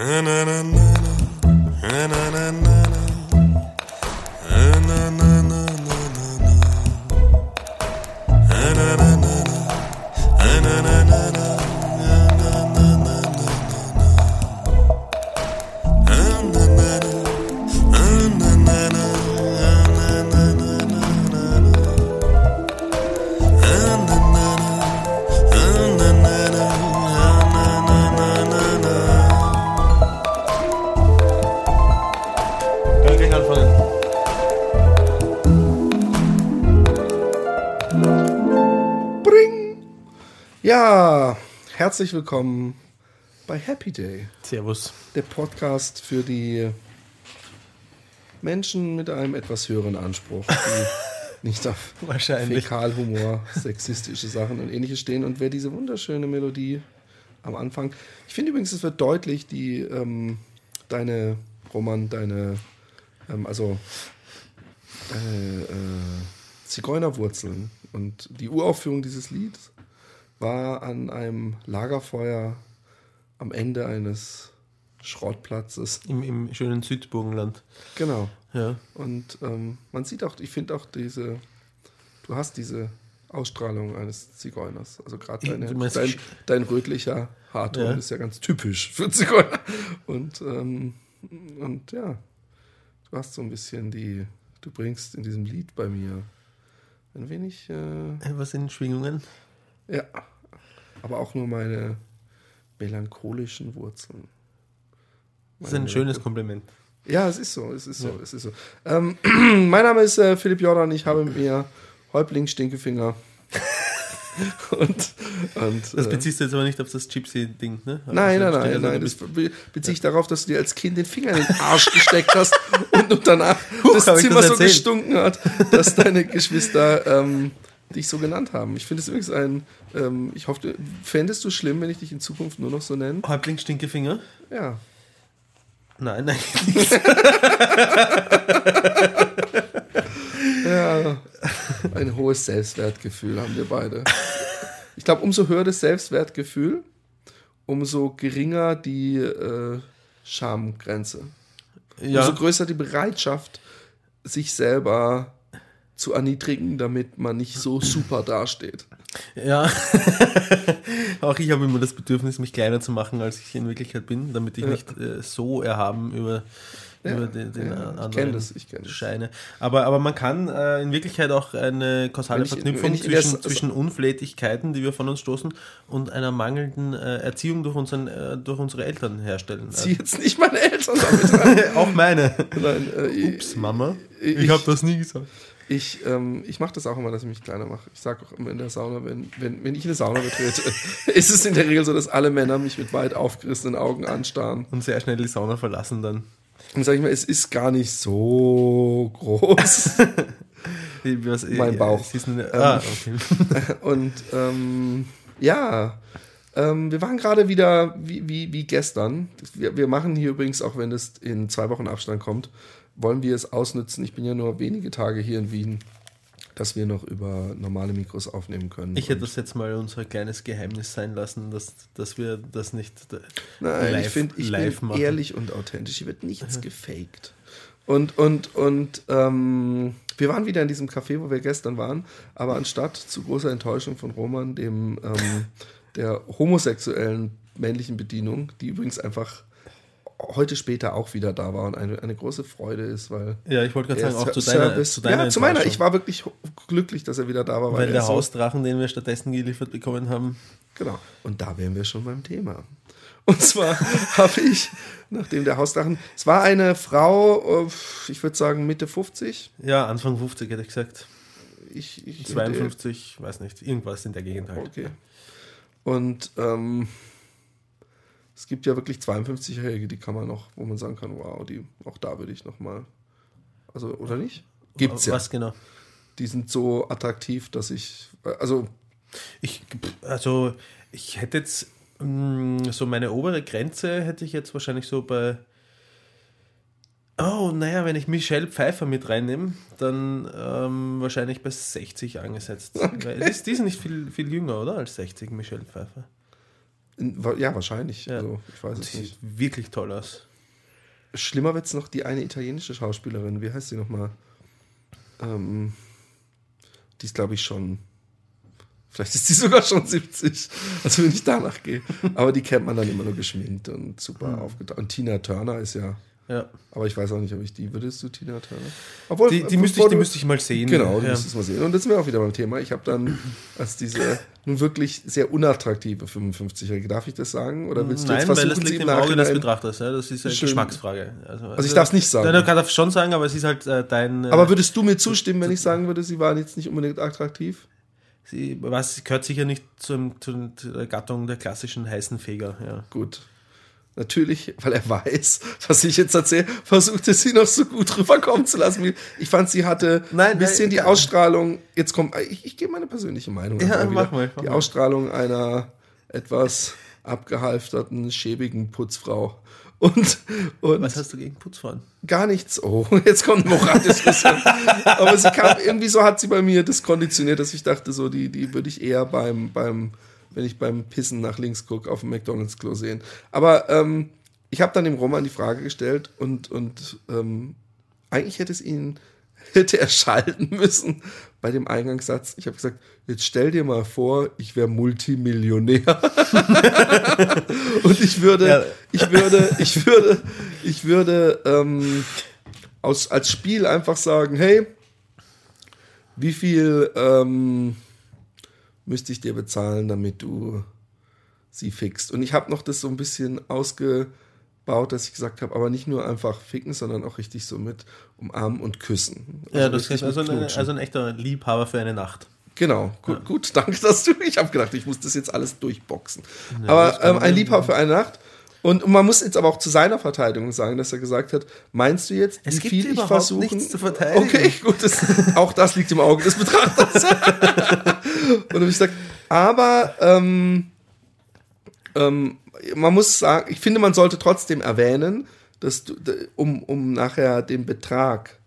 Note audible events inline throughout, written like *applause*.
Können wir herzlich willkommen bei Happy Day, Servus. der Podcast für die Menschen mit einem etwas höheren Anspruch, die *laughs* nicht auf Wahrscheinlich. Fäkalhumor, sexistische Sachen und ähnliches stehen. Und wer diese wunderschöne Melodie am Anfang. Ich finde übrigens, es wird deutlich, die ähm, deine Roman, deine ähm, also deine äh, Zigeunerwurzeln und die Uraufführung dieses Lieds war an einem Lagerfeuer am Ende eines Schrottplatzes. Im, Im schönen Südburgenland. Genau. Ja. Und ähm, man sieht auch, ich finde auch diese, du hast diese Ausstrahlung eines Zigeuners. Also gerade deine, dein, dein rötlicher Haarton Ja. ist ja ganz typisch für Zigeuner. Und, ähm, und ja, du hast so ein bisschen die, du bringst in diesem Lied bei mir ein wenig, äh, Was sind Schwingungen? Ja, aber auch nur meine melancholischen Wurzeln. Das ist ein schönes Kompliment. Ja, es ist so, es ist so, es ist so. Ähm, *clears throat* mein Name ist äh, Philipp Jordan, ich habe mit mir Häuptling Stinkefinger. *laughs* und und Das äh, beziehst du jetzt aber nicht auf das Gypsy-Ding, ne? nein, nein, Also, nein, also, nein, du das be beziehe ich darauf, dass du dir als Kind den Finger in den Arsch gesteckt hast und, danach *laughs* das hab ich Zimmer das so gestunken hat, dass deine Geschwister ähm, dich so genannt haben. Ich finde es übrigens ein, ähm, ich hoffe, fändest du schlimm, wenn ich dich in Zukunft nur noch so nenne? Häuptling Stinkefinger? Ja. Nein, nein. *laughs* Ja, ein hohes Selbstwertgefühl haben wir beide. Ich glaube, umso höher das Selbstwertgefühl, umso geringer die äh, Schamgrenze. ja. Umso größer die Bereitschaft, sich selber zu erniedrigen, damit man nicht so super dasteht. Ja, *laughs* auch ich habe immer das Bedürfnis, mich kleiner zu machen, als ich in Wirklichkeit bin, damit ich Ja. nicht äh, so erhaben über, Ja, über den, den ja, ich anderen kenn das, ich kenn das. scheine. Aber, aber man kann äh, in Wirklichkeit auch eine kausale ich- Verknüpfung ich zwischen, S- zwischen Unflätigkeiten, die wir von uns stoßen, und einer mangelnden äh, Erziehung durch, unseren, äh, durch unsere Eltern herstellen. Zieh jetzt nicht meine Eltern damit rein. *laughs* Auch meine. Nein, äh, Ups, Mama. ich- Ich, habe das nie gesagt. Ich, ähm, ich mache das auch immer, dass ich mich kleiner mache. Ich sage auch immer in der Sauna, wenn, wenn, wenn ich eine Sauna betrete, *laughs* ist es in der Regel so, dass alle Männer mich mit weit aufgerissenen Augen anstarren. Und sehr schnell die Sauna verlassen dann. Und sage ich mal, es ist gar nicht so groß. *laughs* Was, Mein Bauch. Sie sind, ah, okay. *laughs* Und ähm, ja, ähm, wir waren gerade wieder wie, wie, wie gestern. Wir, wir machen hier übrigens, auch wenn es in zwei Wochen Abstand kommt, wollen wir es ausnutzen. Ich bin ja nur wenige Tage hier in Wien, dass wir noch über normale Mikros aufnehmen können. Ich hätte das jetzt mal unser kleines Geheimnis sein lassen, dass, dass wir das nicht äh, Nein, live, ich finde, ich live bin machen. ehrlich und authentisch. Hier wird nichts gefaked. Und, und, und ähm, wir waren wieder in diesem Café, wo wir gestern waren, aber anstatt zu großer Enttäuschung von Roman, dem ähm, *laughs* der homosexuellen männlichen Bedienung, die übrigens einfach heute später auch wieder da war und eine, eine große Freude ist, weil Ja, ich wollte gerade sagen, auch zu deiner, Service- zu deiner ja, zu meiner. Ich war wirklich glücklich, dass er wieder da war, Weil er der Hausdrachen, den wir stattdessen geliefert bekommen haben, Genau. Und da wären wir schon beim Thema. Und zwar *laughs* habe ich, nachdem der Hausdrachen, es war eine Frau, äh, ich würde sagen Mitte 50. ja, Anfang 50 hätte ich gesagt. Ich, ich 52, weiß nicht, irgendwas in der Gegend halt. Okay. Und ähm, es gibt ja wirklich 52-Jährige, die kann man noch, wo man sagen kann, wow, die, auch da würde ich noch mal, also oder nicht? Gibt's ja. Was genau? Die sind so attraktiv, dass ich, also Ich, also, ich hätte jetzt mh, so meine obere Grenze hätte ich jetzt wahrscheinlich so bei. Oh, naja, wenn ich Michelle Pfeiffer mit reinnehme, dann ähm, wahrscheinlich bei 60 angesetzt. Die, ist, die ist nicht viel, viel jünger, oder? Als 60, Michelle Pfeiffer. Ja, wahrscheinlich. Ja. Also, ich weiß es nicht. wirklich toll aus. Schlimmer wird es noch die eine italienische Schauspielerin. Wie heißt sie nochmal? Ähm, die ist, glaube ich, schon. Vielleicht ist die *laughs* sogar schon 70. Also, wenn ich danach gehe. Aber die kennt man dann immer nur geschminkt und super aufgetragen. Und Tina Turner ist ja. Ja. Aber ich weiß auch nicht, ob ich die. Würdest du Tina Turner? Obwohl, Die, die, müsste ich, die müsste ich mal sehen. Genau, du ja. müsstest mal sehen. Und jetzt sind wir auch wieder beim Thema. Ich habe dann als diese nun wirklich sehr unattraktive 55-Jährige, darf ich das sagen? Oder willst du Nein, jetzt weil versuchen, das sie liegt im im Auge des. Betrachters. Ja. Das ist eine. Geschmacksfrage. Also, Also ich darf es nicht sagen. Nein, du kannst schon sagen, aber es ist halt äh, dein. Äh, Aber würdest du mir zustimmen, wenn ich sagen würde, sie waren jetzt nicht unbedingt attraktiv? sie, was, gehört sicher nicht zum, zu der Gattung der klassischen heißen Feger. Ja. Gut. Natürlich, weil er weiß, was ich jetzt erzähle, versucht er sie noch so gut rüberkommen zu lassen. Ich fand, sie hatte Nein, ein bisschen nein, die ja. Ausstrahlung, jetzt kommt, ich, ich gebe meine persönliche Meinung. Ja, mach mal, mach Die mal. Ausstrahlung einer etwas abgehalfterten, schäbigen Putzfrau. *laughs* Und, und Was hast du gegen Putzfrauen? gar nichts. Oh, *laughs* jetzt kommt Moraldiskussion. Aber sie kam, irgendwie so hat sie bei mir das konditioniert, dass ich dachte, so, die, die würde ich eher beim, beim, wenn ich beim Pissen nach links gucke, auf dem McDonalds-Klo sehen. Aber ähm, ich habe dann dem Roman die Frage gestellt und, und ähm, eigentlich hätte es ihn, *laughs* hätte er schalten müssen bei dem Eingangssatz. Ich habe gesagt, jetzt stell dir mal vor, ich wäre Multimillionär. *laughs* und ich würde, Ja. ich würde, ich würde, ich würde ähm, aus, als Spiel einfach sagen, hey, wie viel ähm, müsste ich dir bezahlen, damit du sie fixt? Und ich habe noch das so ein bisschen ausgebaut, dass ich gesagt habe, aber nicht nur einfach ficken, sondern auch richtig so mit umarmen und küssen. Ja, das ist also, eine, also ein echter Liebhaber für eine Nacht. Genau, gut, gut, *laughs* danke, dass du. Ich habe gedacht, ich muss das jetzt alles durchboxen. das aber ähm, ein ja- Liebhaber für eine Nacht. Und, und man muss jetzt aber auch zu seiner Verteidigung sagen, dass er gesagt hat, meinst du jetzt, Es wie gibt viel ich überhaupt versuchen? nichts zu verteidigen. Okay, *laughs* gut, das, auch das liegt im Auge des Betrachters. *laughs* und dann hab ich gesagt, aber ähm, ähm, man muss sagen, ich finde, man sollte trotzdem erwähnen, dass du, um, um nachher den Betrag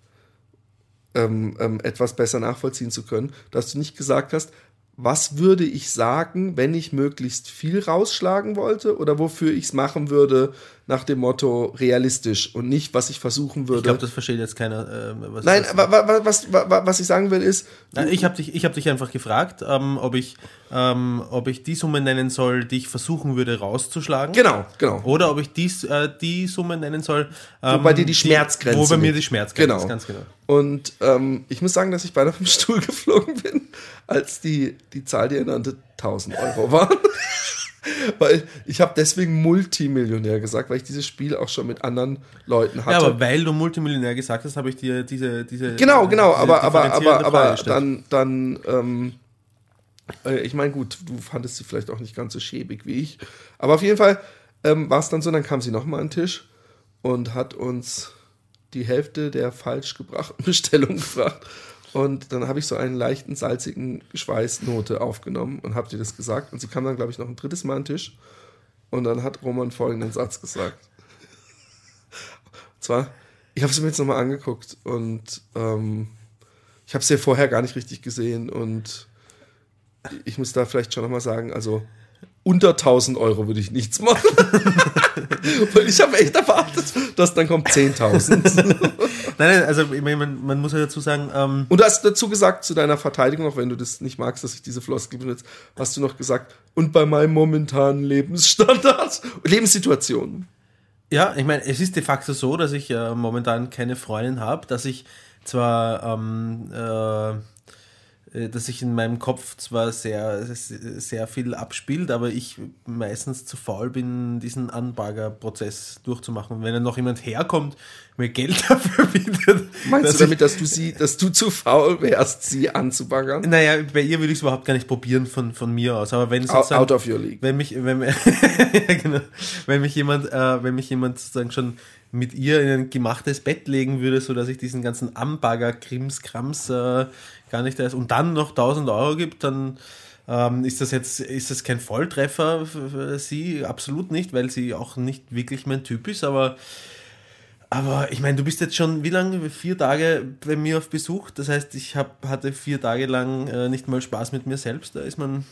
ähm, ähm, etwas besser nachvollziehen zu können, dass du nicht gesagt hast, was würde ich sagen, wenn ich möglichst viel rausschlagen wollte oder wofür ich es machen würde nach dem Motto realistisch und nicht, was ich versuchen würde. Ich glaube, das versteht jetzt keiner. Äh, was, Nein, wa- wa- was, wa- wa- was ich sagen will ist, Nein, ich habe dich, ich hab dich einfach gefragt, ähm, ob, ich, ähm, ob ich die Summe nennen soll, die ich versuchen würde rauszuschlagen. genau, genau. Oder ob ich dies, äh, die Summe nennen soll, ähm, bei dir die Schmerzgrenze Wo bei mir die Schmerzgrenze Genau. ist, ganz genau. Und ähm, ich muss sagen, dass ich beinahe vom *laughs* Stuhl geflogen bin, als die, die Zahl, die er nannte, 1000 Euro waren. *laughs* weil ich habe deswegen Multimillionär gesagt, weil ich dieses Spiel auch schon mit anderen Leuten hatte. Ja, aber weil du Multimillionär gesagt hast, habe ich dir diese, diese Genau, genau, diese aber, aber, aber, aber dann, dann ähm, äh, ich meine, gut, du fandest sie vielleicht auch nicht ganz so schäbig wie ich. Aber auf jeden Fall ähm, war es dann so, dann kam sie nochmal an den Tisch und hat uns die Hälfte der falsch gebrachten *laughs* Bestellung gebracht. Und dann habe ich so einen leichten, salzigen Schweißnote aufgenommen und habe dir das gesagt. Und sie kam dann, glaube ich, noch ein drittes Mal an den Tisch. Und dann hat Roman folgenden Satz gesagt. Und zwar, ich habe sie mir jetzt nochmal angeguckt und ähm, ich habe sie ja vorher gar nicht richtig gesehen und ich muss da vielleicht schon nochmal sagen, also unter 1000 Euro würde ich nichts machen. *laughs* Weil ich habe echt erwartet, dass dann kommt 10.000. *laughs* Nein, nein, also man, man muss ja dazu sagen, ähm, Und du hast dazu gesagt, zu deiner Verteidigung, auch wenn du das nicht magst, dass ich diese Floskel benutze, hast du noch gesagt, und bei meinem momentanen Lebensstandard, *laughs* Lebenssituation. Ja, ich meine, es ist de facto so, dass ich äh, momentan keine Freundin habe, dass ich zwar, ähm, äh, äh, dass sich in meinem Kopf zwar sehr, sehr viel abspielt, aber ich meistens zu faul bin, diesen Anbagger-Prozess durchzumachen. Und wenn dann noch jemand herkommt, mir Geld *laughs* dafür bietet, Meinst dass du damit, dass du sie, dass du zu faul wärst, sie anzubaggern? Naja, bei ihr würde ich es überhaupt gar nicht probieren von, von mir aus. Aber wenn Out, sozusagen, out of your league. wenn mich, wenn, *laughs* ja, genau. wenn mich jemand, äh, wenn mich jemand sozusagen schon mit ihr in ein gemachtes Bett legen würde, so dass ich diesen ganzen Ambagger, Krims, Krams äh, gar nicht ist und dann noch 1000 Euro gibt, dann ähm, ist das jetzt, ist das kein Volltreffer für, für sie? Absolut nicht, weil sie auch nicht wirklich mein Typ ist, aber aber ich meine, du bist jetzt schon wie lange? Vier Tage bei mir auf Besuch. Das heißt, ich hab, hatte vier Tage lang äh, nicht mal Spaß mit mir selbst. Da ist man.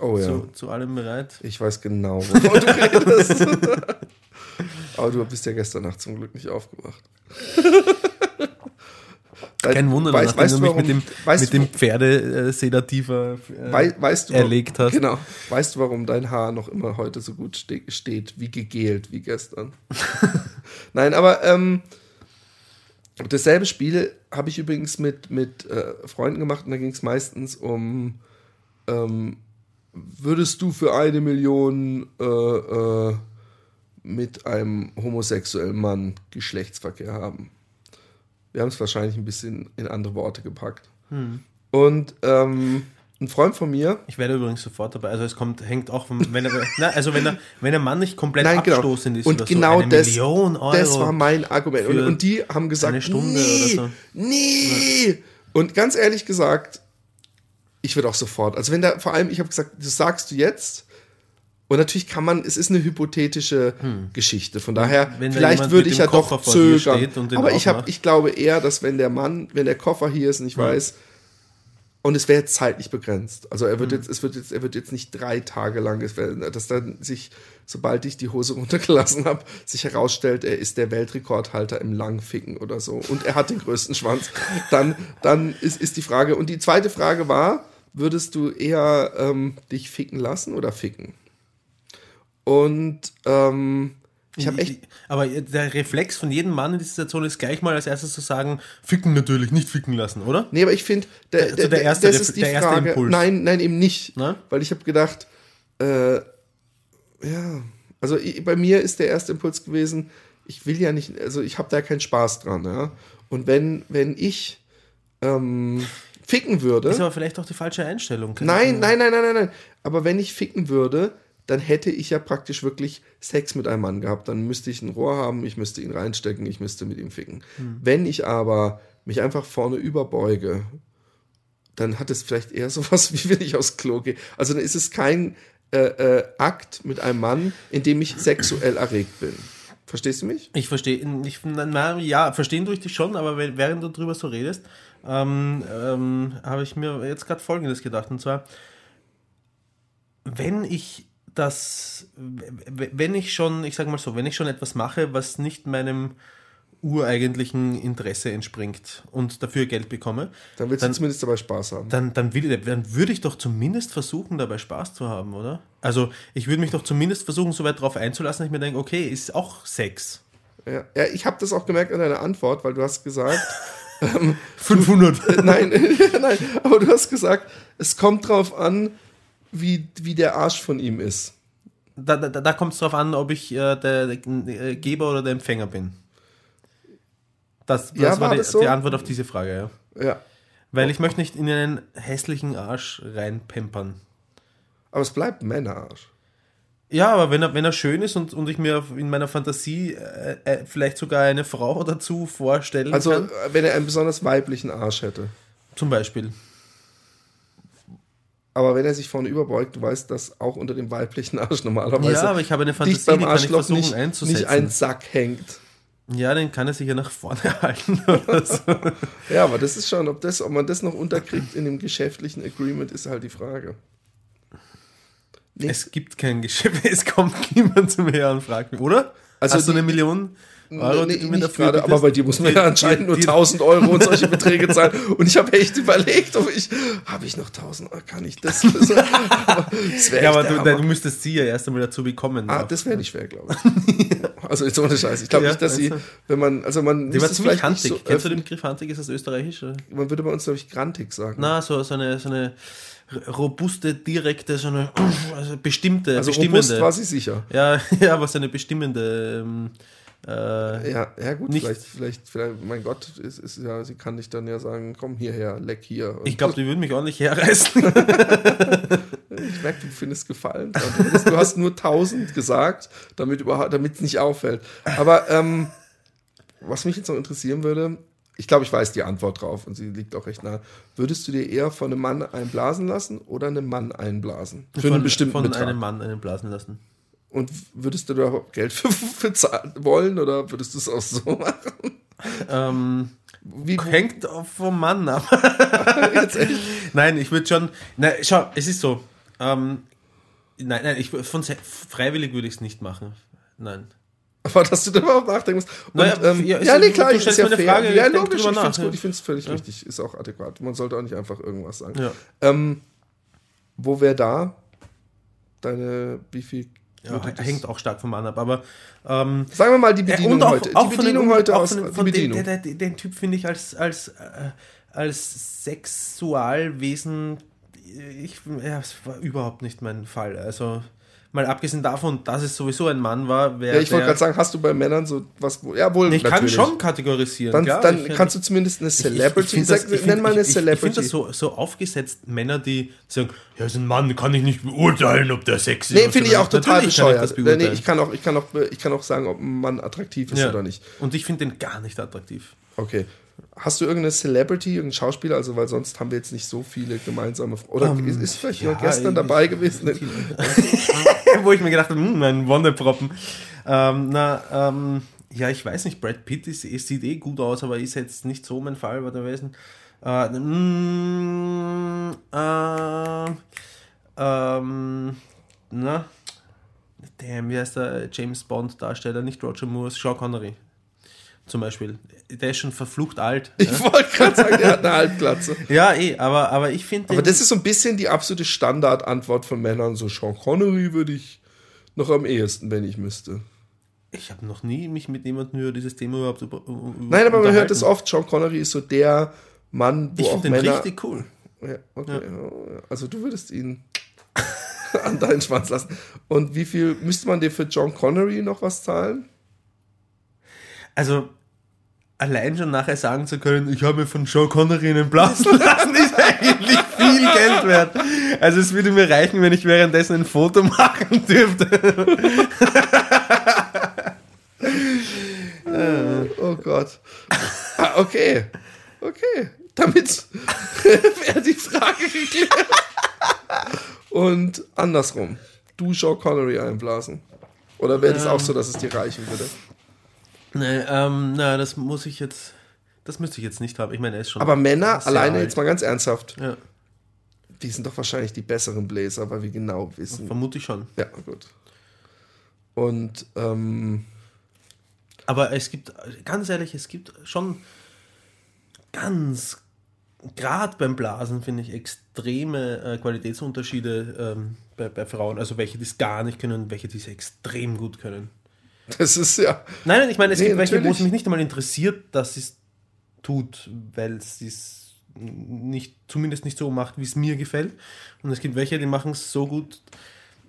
Oh ja. Zu, zu allem bereit? Ich weiß genau, *laughs* wovon du redest. *laughs* Aber du bist ja gestern Nacht zum Glück nicht aufgewacht. *laughs* Kein Wunder, Weiß- nachdem weißt du mich warum- mit dem, weißt mit dem Pferdesedativer äh, Wei weißt du, erlegt hast. Genau. Weißt du, warum dein Haar noch immer heute so gut ste steht, wie gegelt wie gestern? *laughs* Nein, aber ähm, dasselbe Spiel habe ich übrigens mit, mit äh, Freunden gemacht und da ging es meistens um, ähm, würdest du für eine Million äh, äh, mit einem homosexuellen Mann Geschlechtsverkehr haben? Wir haben es wahrscheinlich ein bisschen in andere Worte gepackt. Und ähm, ein Freund von mir, Ich werde übrigens sofort dabei. Also es kommt, hängt auch vom, wenn er, *laughs* na, also wenn er, wenn der Mann nicht komplett Nein, genau. abstoßend ist Und oder genau so, eine das, Million Euro. das war mein Argument. Und, und die haben gesagt, eine Stunde nee, oder so. nee. Und ganz ehrlich gesagt, ich würde auch sofort. Also wenn da, vor allem, ich habe gesagt, das sagst du jetzt. Und natürlich kann man, es ist eine hypothetische Geschichte. Von daher, Hm. Wenn vielleicht würde ich ja doch Koffer dir zögern. Aber ich, hab, ich glaube eher, dass wenn der Mann, wenn der Koffer hier ist und ich weiß, und es wäre jetzt zeitlich begrenzt. Also er wird Hm. jetzt, es wird jetzt, er wird jetzt nicht drei Tage lang, es wär, dass dann sich, sobald ich die Hose *laughs* runtergelassen habe, sich herausstellt, er ist der Weltrekordhalter im Langficken oder so und er hat den größten Schwanz. Dann, dann ist, ist die Frage. Und die zweite Frage war, würdest du eher ähm, dich ficken lassen oder ficken? Und ähm, ich habe echt Aber der Reflex von jedem Mann in dieser Situation ist gleich mal als erstes zu sagen, ficken natürlich, nicht ficken lassen, oder? Nee, aber ich finde, der, Also der, der erste das ist die der erste Frage. Impuls. Nein, nein, eben nicht. Na? Weil ich habe gedacht, äh, ja, also ich, bei mir ist der erste Impuls gewesen, ich will ja nicht, also ich habe da keinen Spaß dran, ja. Und wenn, wenn ich ähm, ficken würde. Ist aber vielleicht auch die falsche Einstellung. Nein, nein, nein, nein, nein, nein. Aber wenn ich ficken würde, dann hätte ich ja praktisch wirklich Sex mit einem Mann gehabt. Dann müsste ich ein Rohr haben, ich müsste ihn reinstecken, ich müsste mit ihm ficken. Wenn ich aber mich einfach vorne überbeuge, dann hat es vielleicht eher *laughs* sowas, wie wenn ich aufs Klo gehe. Also dann ist es kein äh, äh, Akt mit einem Mann, in dem ich sexuell erregt bin. Verstehst du mich? Ich verstehe, ich, na, ja, verstehen durch dich schon, aber während du drüber so redest, ähm, ähm, habe ich mir jetzt gerade Folgendes gedacht, und zwar, wenn ich das, w- wenn ich schon, ich sage mal so, wenn ich schon etwas mache, was nicht meinem ureigentlichen Interesse entspringt und dafür Geld bekomme, Dann willst Dann- du zumindest dabei Spaß haben. dann, dann, will, dann würde ich doch zumindest versuchen, dabei Spaß zu haben, oder? Also ich würde mich doch zumindest versuchen, so weit drauf einzulassen, dass ich mir denke, okay, ist auch Sex. Ja, ja ich habe das auch gemerkt an deiner Antwort, weil du hast gesagt, *laughs* 500. *laughs* nein, *laughs* nein, aber du hast gesagt, es kommt drauf an, wie, wie der Arsch von ihm ist. Da, da, da kommt es drauf an, ob ich äh, der, äh, Geber oder der Empfänger bin. Das, das Ja, war war die, das so? die Antwort auf diese Frage, ja. Ja. Weil ich möchte nicht in einen hässlichen Arsch reinpempern. Aber es bleibt ein Männerarsch. Ja, aber wenn er, wenn er schön ist und, und ich mir in meiner Fantasie äh, äh, vielleicht sogar eine Frau *laughs* dazu vorstellen Also, kann, äh, wenn er einen besonders weiblichen Arsch hätte. zum Beispiel. Aber wenn er sich vorne überbeugt, du weißt, dass auch unter dem weiblichen Arsch normalerweise Ja, aber ich habe eine Fantasie, beim die kann ich versuchen nicht, einzusetzen. nicht ein Sack hängt. Ja, den kann er sich ja nach vorne *laughs* halten oder so. Ja, aber das ist schon, ob, das, ob man das noch unterkriegt in dem geschäftlichen Agreement, ist halt die Frage. Nee. Es gibt kein Geschäft, *laughs* es kommt niemand zu mir und fragt mich, oder? Also Hast du eine Million Euro, Nee, die dafür gerade, aber bei dir muss man Die- ja anscheinend nur die- die- 1000 Euro und solche *laughs* Beträge zahlen. Und ich habe echt überlegt, ob ich, habe ich noch 1000 Euro, kann ich das? *laughs* das Ja, aber du, du müsstest sie ja erst einmal dazu bekommen. Ah, das wäre nicht schwer, glaube ich. Also jetzt ohne Scheiß. Ich glaube Ja, nicht, dass sie, also- wenn man, also man Die war ziemlich vielleicht handig. nicht so Kennst du den Begriff handig? Ist das österreichisch? oder? Man würde bei uns, glaube ich, grantig sagen. Na, so, so, eine, so eine robuste, direkte, so eine *clears throat* also bestimmte, also bestimmende. robust war sie sicher. ja, *laughs* ja, aber so eine bestimmende. Ähm, äh, Ja, ja gut, Nicht- vielleicht, vielleicht, vielleicht, mein Gott, ist, ist ja, sie kann dich dann ja sagen, komm hierher, leck hier. Und ich glaube, die würden mich ordentlich herreißen. *laughs* Ich merke, du findest Gefallen. Du hast- nur 1000 gesagt, damit es nicht auffällt. Aber ähm, was mich jetzt noch interessieren würde, ich glaube, ich weiß die Antwort drauf und sie liegt auch recht nah. Würdest du dir eher von einem Mann einblasen lassen oder einem Mann einblasen? Für einen von, bestimmten Von Betrag. einem Mann einen blasen lassen. Und würdest du da überhaupt Geld für, *laughs* für zahlen wollen oder würdest du es auch so machen? Ähm, Wie, hängt vom Mann ab. *laughs* Nein, ich würde schon. Na, schau, es ist so. Ähm, nein, nein, ich, von freiwillig würde ich es nicht machen. Nein. Aber dass du darüber auch nachdenken musst. Und, Naja, ähm, ja, ja, nee, klar, du ist ja fair. Frage, ja, logisch, ich finde es gut, ich finde es völlig Ja. richtig, ist auch adäquat. Man sollte auch nicht einfach irgendwas sagen. Ja. Ähm, wo wäre da deine, wie viel? Ja, das- hängt auch stark vom Mann ab, aber ähm, Sagen wir mal die Bedienung heute. Die von den- Bedienung heute auch aus. von, die Bedienung. den Typ finde ich als, als, äh, als Sexualwesen, ich, ja, es war überhaupt nicht mein Fall. Also, mal abgesehen davon, dass es sowieso ein Mann war, wäre ja, ich wollte gerade sagen, hast du bei Männern so was, ja wohl, ich kann schon kategorisieren. Dann, klar, dann ich, kannst du zumindest eine ich- ich- Celebrity, ich das- sag, ich find- nenn mal eine ich- ich- Ich finde Celebrity. das so, so aufgesetzt, Männer, die sagen, ja, so ein Mann kann ich nicht beurteilen, ob der Sex ist. Nee, finde ich auch total Natürlich kann ich bescheuert. das nee, beurteilen. ich, kann auch, ich, kann auch, ich kann auch sagen, ob ein Mann attraktiv ist Ja. oder nicht. Und ich finde den gar nicht attraktiv. Okay. Hast du irgendeine Celebrity, irgendeinen Schauspieler? Also, weil sonst haben wir jetzt nicht so viele gemeinsame. Oder Ähm, ist, ist vielleicht ja, gestern ich- dabei gewesen? *laughs* Wo ich mir gedacht habe, hm, mein Wonneproppen. Ähm, na, ähm, ja, ich weiß nicht, Brad Pitt ist, ist, sieht eh gut aus, aber ist jetzt nicht so mein Fall bei der Wesen. Äh, mm, äh, ähm, na, damn, wie heißt der James Bond Darsteller? Nicht Roger Moore, Sean Connery. Zum Beispiel. Der ist schon verflucht alt. Ich wollte gerade sagen, der hat eine Halbglatze. *laughs* Ja, eh, aber, aber ich finde Aber das ist so ein bisschen die absolute Standardantwort von Männern. So Sean Connery würde ich noch am ehesten, wenn ich müsste. Ich habe noch nie mich mit jemandem über dieses Thema überhaupt über, über Nein, aber man hört es oft. Sean Connery ist so der Mann, wo Ich auch finde den Männer. richtig cool. Ja, okay. ja. Also du würdest ihn *laughs* an deinen Schwanz lassen. Und wie viel müsste man dir für John Connery noch was zahlen? Also, allein schon nachher sagen zu können, ich habe mir von Sean Connery einen blasen *laughs* lassen, ist eigentlich viel Geld wert. Also, es würde mir reichen, wenn ich währenddessen ein Foto machen dürfte. *laughs* Oh Gott. Ah, okay. Okay. Damit *laughs* wäre die Frage geklärt. Und andersrum. Du Sean Connery einblasen. Oder wäre das auch so, dass es dir reichen würde? Nee, ähm, na, das muss ich jetzt, das müsste ich jetzt nicht haben. Ich meine, er ist schon. Aber Männer, alleine alt. jetzt mal ganz ernsthaft, Ja, die sind doch wahrscheinlich die besseren Bläser, weil wir genau wissen. vermute ich schon. Ja, gut. Und ähm, Aber es gibt, ganz ehrlich, es gibt schon ganz, gerade beim Blasen finde ich extreme äh, Qualitätsunterschiede ähm, bei, bei Frauen. Also welche, die es gar nicht können welche, die es extrem gut können. Das ist ja. Nein, nein, ich meine, es Nee, gibt welche, wo es mich nicht einmal interessiert, dass sie es tut, weil sie es nicht, zumindest nicht so macht, wie es mir gefällt. Und es gibt welche, die machen es so gut,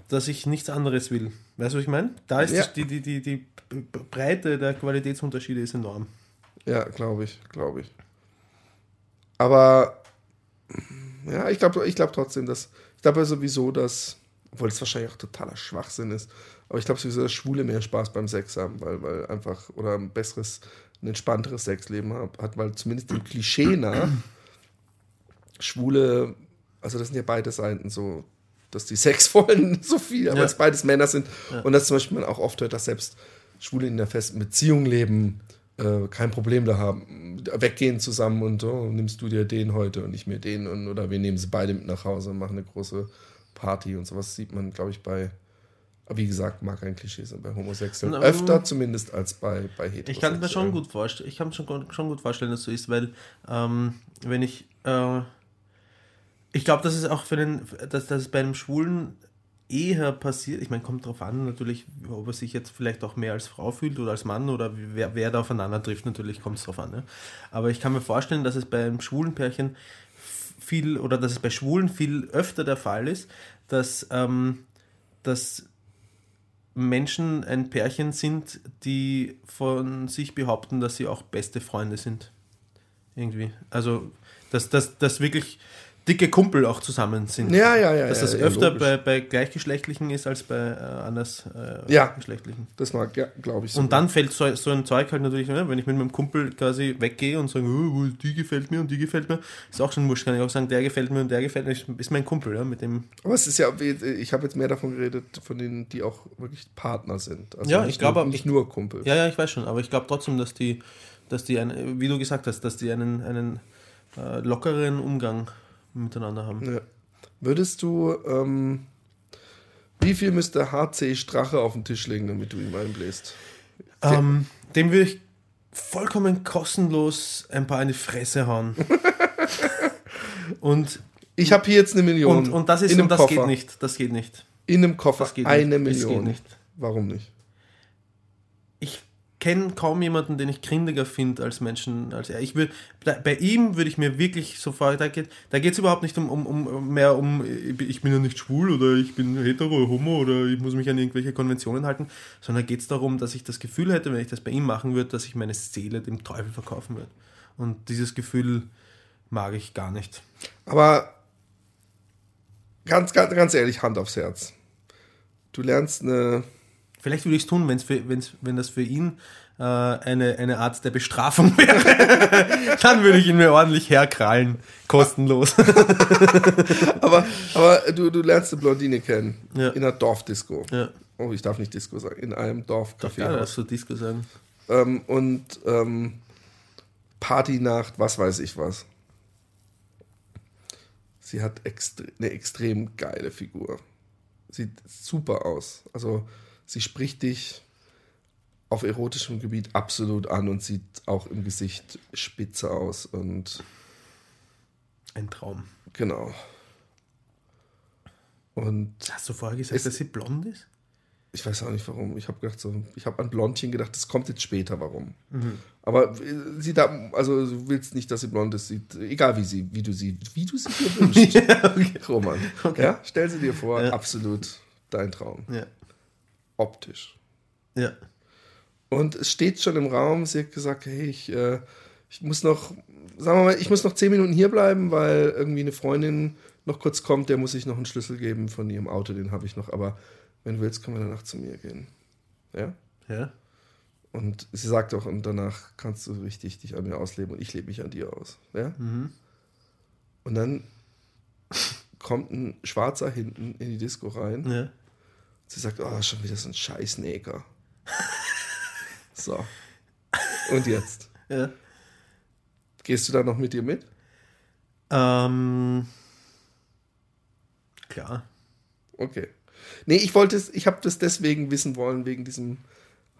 dass ich nichts anderes will. Weißt du, was ich meine? Da ist Ja. die, die, die, die Breite der Qualitätsunterschiede ist enorm. Ja, glaube ich, glaube ich. Aber ja, ich glaube ich glaub trotzdem, dass. Ich glaube sowieso, dass. Obwohl es wahrscheinlich auch totaler Schwachsinn ist. Aber ich glaube sowieso, dass Schwule mehr Spaß beim Sex haben, weil, weil einfach. Oder ein besseres, ein entspannteres Sexleben hat, weil zumindest dem Klischee nach. Schwule. Also, das sind ja beide Seiten so. Dass die Sex *laughs* wollen, so viel, aber Ja. es beides Männer sind. Und dass zum Beispiel man auch oft hört, dass selbst Schwule in einer festen Beziehung leben, äh, kein Problem da haben. Weggehen zusammen und oh, nimmst du dir den heute und ich mir den und oder wir nehmen sie beide mit nach Hause und machen eine große Party und sowas sieht man, glaube ich, bei, aber wie gesagt, mag ein Klischee sein, bei Homosexuellen. Na, Öfter zumindest als bei, bei Heterosexuellen. Ich kann es mir schon gut vorstellen. Ich kann mir schon, schon gut vorstellen, dass so ist, weil ähm, wenn ich äh, ich glaube, dass es auch für den, dass das bei einem Schwulen eher passiert. Ich meine, kommt drauf an, natürlich, ob er sich jetzt vielleicht auch mehr als Frau fühlt oder als Mann oder wer, wer da aufeinander trifft, natürlich kommt es drauf an. Ne? Aber ich kann mir vorstellen, dass es bei einem schwulen Pärchen viel oder dass es bei Schwulen viel öfter der Fall ist, dass, ähm, dass Menschen ein Pärchen sind, die von sich behaupten, dass sie auch beste Freunde sind. Irgendwie. Also, dass, dass wirklich dicke Kumpel auch zusammen sind. Ja, ja, ja. Dass das ja, öfter bei, bei Gleichgeschlechtlichen ist als bei äh, anders äh, Ja. Geschlechtlichen. Das mag, ja, glaube ich. so. Und dann fällt so, so ein Zeug halt natürlich, ne, wenn ich mit meinem Kumpel quasi weggehe und sage, oh, die gefällt mir und die gefällt mir, ist auch schon wurscht, kann ich auch sagen, der gefällt mir und der gefällt mir, ist- mein Kumpel, ja, mit dem. Aber es ist ja, ich habe jetzt mehr davon geredet, von denen, die auch wirklich Partner sind. Also Ja, nicht ich glaube, nur, nicht ich- nur Kumpel. Ja, ja, ich weiß schon, aber ich glaube trotzdem, dass die, dass die, ein, wie du gesagt hast, dass die einen, einen äh, lockeren Umgang miteinander haben. Ja. Würdest du, ähm, wie viel müsste HC Strache auf den Tisch legen, damit du ihm einbläst? Ähm, dem würde ich vollkommen kostenlos ein paar in die Fresse hauen. *laughs* und, Ich habe hier jetzt eine Million. und, und das ist und das Koffer. geht nicht. Das geht nicht. In einem Koffer. Eine nicht. Million. geht nicht. Warum nicht? Kenne kaum jemanden, den ich grindiger finde als Menschen als er. Ich will, bei ihm würde ich mir wirklich sofort, da geht da geht's überhaupt nicht um, um, um mehr um, ich bin ja nicht schwul oder ich bin hetero, homo oder ich muss mich an irgendwelche Konventionen halten, sondern geht es darum, dass ich das Gefühl hätte, wenn ich das bei ihm machen würde, dass ich meine Seele dem Teufel verkaufen würde. Und dieses Gefühl mag ich gar nicht. Aber ganz, ganz, ganz ehrlich, Hand aufs Herz. Du lernst eine. Vielleicht würde ich es tun, wenn's für, wenn's, wenn das für ihn äh, eine, eine Art der Bestrafung *laughs* wäre. Dann würde ich ihn mir ordentlich herkrallen. Kostenlos. *laughs* Aber, aber du, du lernst eine Blondine kennen. Ja. In einer Dorfdisco. ja. Oh, ich darf nicht Disco sagen. In einem Ja, Dorfcafé. das so Disco sagen. ähm, und ähm, Partynacht, was weiß ich was. Sie hat extre eine extrem geile Figur. Sieht super aus. Also sie spricht dich auf erotischem Gebiet absolut an und sieht auch im Gesicht spitze aus. Und Ein Traum. genau. Und Hast du vorher gesagt, Ist- dass sie blond ist? ich weiß auch nicht warum. Ich habe gedacht, so, ich habe an Blondchen gedacht, das kommt jetzt später, warum. Mhm. Aber äh, sie da, also du willst nicht, dass sie blond ist, sieht, egal wie sie, wie du sie, wie du sie dir wünschst. *laughs* ja, okay. Roman. Okay. Ja, stell sie dir vor, Ja. absolut dein Traum. Ja. Optisch. ja. Und es steht schon im Raum, sie hat gesagt, hey, ich, äh, ich muss noch, sagen wir mal, ich muss noch zehn Minuten hier bleiben, weil irgendwie eine Freundin noch kurz kommt, der muss ich noch einen Schlüssel geben von ihrem Auto, den habe ich noch, aber wenn du willst, können wir danach zu mir gehen. Ja? Ja. Und sie sagt auch, und danach kannst du richtig dich an mir ausleben und ich lebe mich an dir aus. Ja? Mhm. Und dann kommt ein Schwarzer hinten in die Disco rein. Ja. Sie sagt, oh, schon wieder so ein scheiß Neger. *laughs* so. Und jetzt? ja. Gehst du da noch mit ihr mit? Ähm, klar. Okay. Nee, ich wollte es, ich habe das deswegen wissen wollen, wegen diesem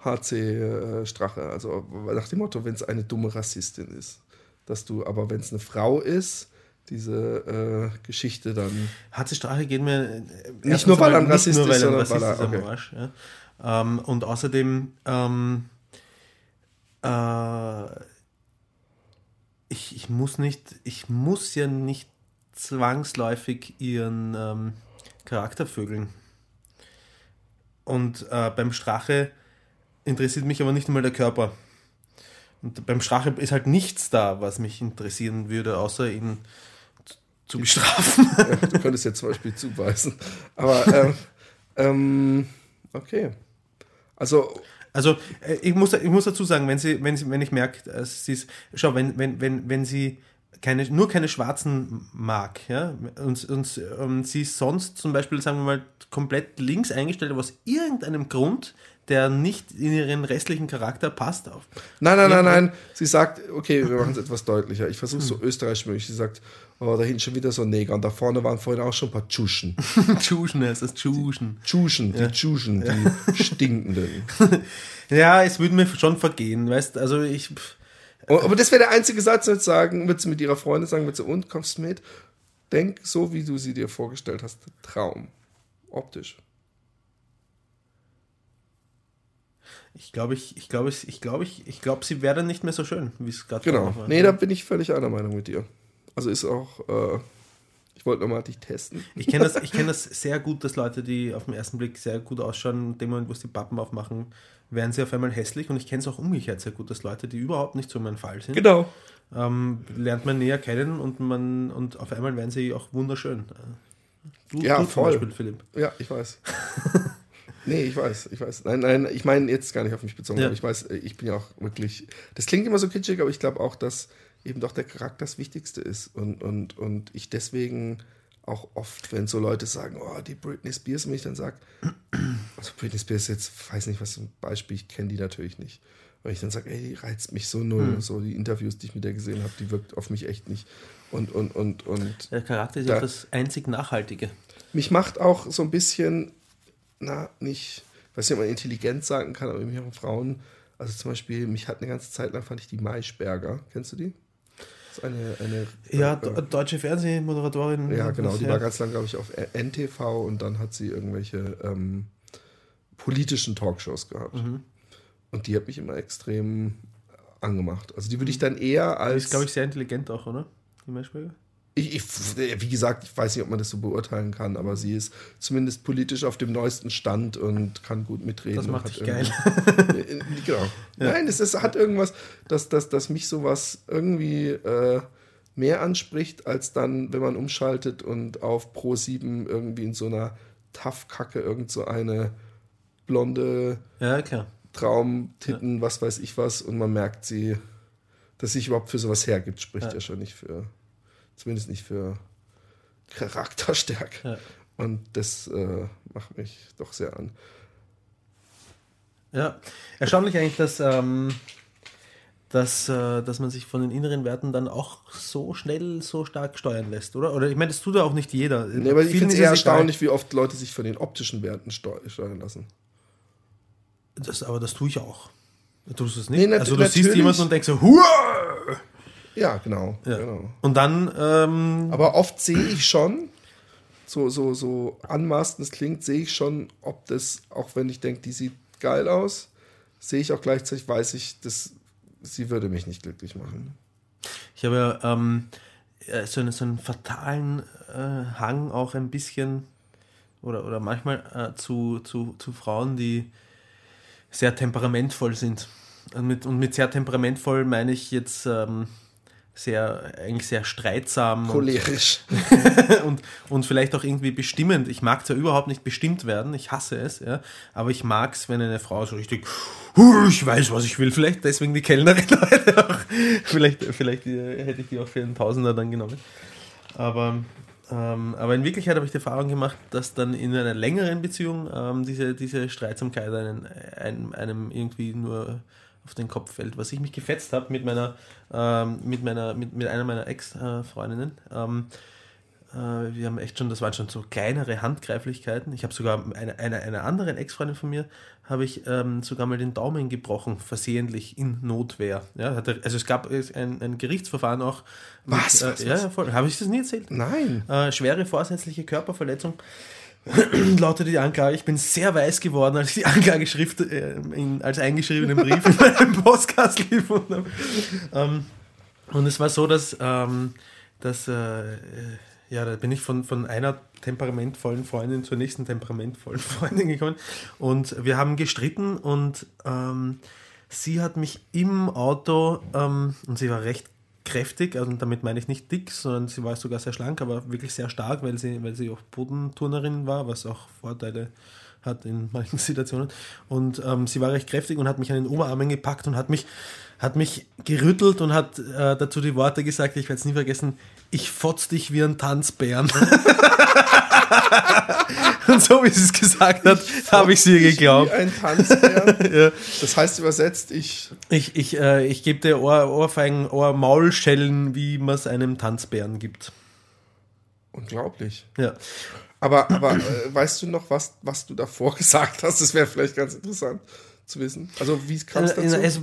HC äh, Strache. Also nach dem Motto, wenn es eine dumme Rassistin ist. Dass du, aber wenn es eine Frau ist, diese äh, Geschichte dann. HC Strache geht mir Nicht nur, weil er einmal ein Rassist nicht nur, ist, er sondern Rassist weil er- ist am okay. Arsch, ja. ähm, und außerdem ähm, äh, ich, ich muss nicht, ich muss ja nicht zwangsläufig ihren ähm, Charakter vögeln. Und äh, beim Strache interessiert mich aber nicht einmal der Körper. Und beim Strache ist halt nichts da, was mich interessieren würde, außer ihn zu- bestrafen. *laughs* Du könntest jetzt zum Beispiel zuweisen. Aber ähm, ähm, okay. Also, Also äh, ich muss, ich muss dazu sagen, wenn sie, wenn sie, wenn ich merke, äh, sie ist, schau, wenn, wenn, wenn, wenn sie keine, nur keine Schwarzen mag, ja, und, und, und sie ist sonst zum Beispiel, sagen wir mal, komplett links eingestellt, aber aus irgendeinem Grund, der nicht in ihren restlichen Charakter passt auf. nein, nein, Ja, nein, nein. Sie sagt, okay, wir machen es etwas deutlicher. Ich versuche so österreichisch möglich. Sie sagt, oh, da hinten schon wieder so ein Neger und da vorne waren vorhin auch schon ein paar Tschuschen. *laughs* Tschuschen heißt das, Tschuschen. Tschuschen, die Tschuschen, die *laughs* stinkenden. Ja, es würde mir schon vergehen, weißt, also ich, Oh, Aber das wäre der einzige Satz, wird sagen, wird sie mit ihrer Freundin sagen, wird sie, und kommst mit? Denk so, wie du sie dir vorgestellt hast. Traum. Optisch. Ich glaube, ich, ich glaube, ich, ich glaube, ich, ich glaube, sie wäre nicht mehr so schön, wie es gerade Genau. war. Nee, da bin ich völlig einer Meinung mit dir. Also ist auch, äh, ich wollte nochmal dich testen. Ich kenne das, ich kenn das sehr gut, dass Leute, die auf den ersten Blick sehr gut ausschauen, in dem Moment, wo sie die Pappen aufmachen, werden sie auf einmal hässlich. Und ich kenne es auch umgekehrt sehr gut, dass Leute, die überhaupt nicht so mein Fall sind, Genau. ähm, lernt man näher kennen und man und auf einmal werden sie auch wunderschön. Du, Ja, du voll. Beispiel, Philipp. Ja, ich weiß. *laughs* nee, ich weiß, ich weiß. Nein, nein, ich meine jetzt gar nicht auf mich bezogen, Ja. ich weiß, äh, ich bin ja auch wirklich. Das klingt immer so kitschig, aber ich glaube auch, dass eben doch der Charakter das Wichtigste ist und, und, und ich deswegen auch oft, wenn so Leute sagen, oh, die Britney Spears, und ich dann sage, also Britney Spears jetzt, weiß nicht, was ein Beispiel, ich kenne die natürlich nicht. Weil ich dann sage, ey, die reizt mich so null. Hm. So die Interviews, die ich mit der gesehen habe, die wirkt auf mich echt nicht. Und, und, und, und Der Charakter ist Da- ja das einzig Nachhaltige. mich macht auch so ein bisschen, na, nicht, ich weiß nicht, ob man intelligent sagen kann, aber auch Frauen, also zum Beispiel, mich hat eine ganze Zeit lang, fand ich die Maischberger. Kennst du die? Das ist eine, eine Ja, äh, deutsche Fernsehmoderatorin. Ja, genau. Die Ja. war ganz lang, glaube ich, auf NTV und dann hat sie irgendwelche ähm, politischen Talkshows gehabt. Mhm. Und die hat mich immer extrem angemacht. Also die würde ich dann eher Die als. ist, glaube ich, sehr intelligent auch, oder? Die Maischberger? Ich, ich, wie gesagt, ich weiß nicht, ob man das so beurteilen kann, aber sie ist zumindest politisch auf dem neuesten Stand und kann gut mitreden. Das macht dich geil. *laughs* genau. Nein, es ist, hat irgendwas, dass, dass, dass mich sowas irgendwie äh, mehr anspricht, als dann, wenn man umschaltet und auf Pro 7 irgendwie in so einer Tough-Kacke irgend so eine blonde Ja, klar. Traumtitten, was weiß ich was, und man merkt sie, dass sich überhaupt für sowas hergibt, spricht ja, Ja. schon nicht für, zumindest nicht für Charakterstärke. Ja. Und das äh, macht mich doch sehr an. Ja, erstaunlich eigentlich, dass, ähm, dass, äh, dass man sich von den inneren Werten dann auch so schnell, so stark steuern lässt, oder? Oder ich meine, das tut ja auch nicht jeder. Nee, aber ich finde es eher erstaunlich, wie oft Leute sich von den optischen Werten steu steuern lassen. Das, aber das tue ich auch. Du tust es nicht. Nee, also du siehst jemanden und denkst so, Hua! Ja, genau. Ja. genau. Und dann, ähm, Aber oft sehe ich schon, so, so, so anmaßend es klingt, sehe ich schon, ob das, auch wenn ich denke, die sieht geil aus, sehe ich auch gleichzeitig, weiß ich, dass sie würde mich nicht glücklich machen. ich habe ja ähm, äh, so, einen, so einen fatalen äh, Hang auch ein bisschen oder, oder manchmal äh, zu, zu, zu Frauen, die sehr temperamentvoll sind. Und mit, und mit sehr temperamentvoll meine ich jetzt ähm, sehr, eigentlich sehr streitsam. und- Cholerisch. *laughs* und, und vielleicht auch irgendwie bestimmend. Ich mag zwar überhaupt nicht bestimmt werden, ich hasse es, ja, aber ich mag es, wenn eine Frau so richtig, "Huh, ich weiß, was ich will, vielleicht deswegen die Kellnerin *laughs* heute auch. Vielleicht, vielleicht äh, hätte ich die auch für einen Tausender dann genommen. Aber, ähm, aber in Wirklichkeit habe ich die Erfahrung gemacht, dass dann in einer längeren Beziehung ähm, diese, diese Streitsamkeit einen, einem, einem irgendwie nur auf den Kopf fällt. Was ich mich gefetzt habe mit meiner, ähm, mit meiner, mit, mit einer meiner Ex-Freundinnen. Ähm, äh, wir haben echt schon, das waren schon so kleinere Handgreiflichkeiten. Ich habe sogar eine, eine, einer anderen Ex-Freundin von mir, habe ich ähm, sogar mal den Daumen gebrochen, versehentlich in Notwehr. Ja, hatte, also es gab äh, ein, ein Gerichtsverfahren auch. mit, Was? Äh, Was, ja, was? ja. Habe ich das nie erzählt? Nein. Äh, schwere vorsätzliche Körperverletzung *clears throat* lautete die Anklage. Ich bin sehr weiß geworden, als ich die Anklageschrift äh, in, als eingeschriebenen Brief in meinem *laughs* Postkastel gefunden habe. Ähm, und es war so, dass, ähm, dass äh, äh, ja, da bin ich von, von einer temperamentvollen Freundin zur nächsten temperamentvollen *laughs* Freundin gekommen und wir haben gestritten und ähm, sie hat mich im Auto, ähm, und sie war recht kräftig, also damit meine ich nicht dick, sondern sie war sogar sehr schlank, aber wirklich sehr stark, weil sie, weil sie auch Bodenturnerin war, was auch Vorteile hat in manchen *laughs* Situationen. Und ähm, sie war recht kräftig und hat mich an den Oberarmen gepackt und hat mich, hat mich gerüttelt und hat äh, dazu die Worte gesagt, ich werde es nie vergessen, ich fotz dich wie ein Tanzbären. *laughs* und *laughs* so wie sie es gesagt hat, habe ich sie geglaubt. Ein Tanzbär. *laughs* Ja. Das heißt übersetzt, ich. Ich, ich, äh, ich gebe dir Ohr, Ohrfeigen, Ohr-Maulschellen, wie man es einem Tanzbären gibt. Unglaublich. Ja. Aber, aber äh, weißt du noch, was, was du davor *laughs* gesagt hast? Das wäre vielleicht ganz interessant zu wissen. Also, wie kam es Äh, dazu? also,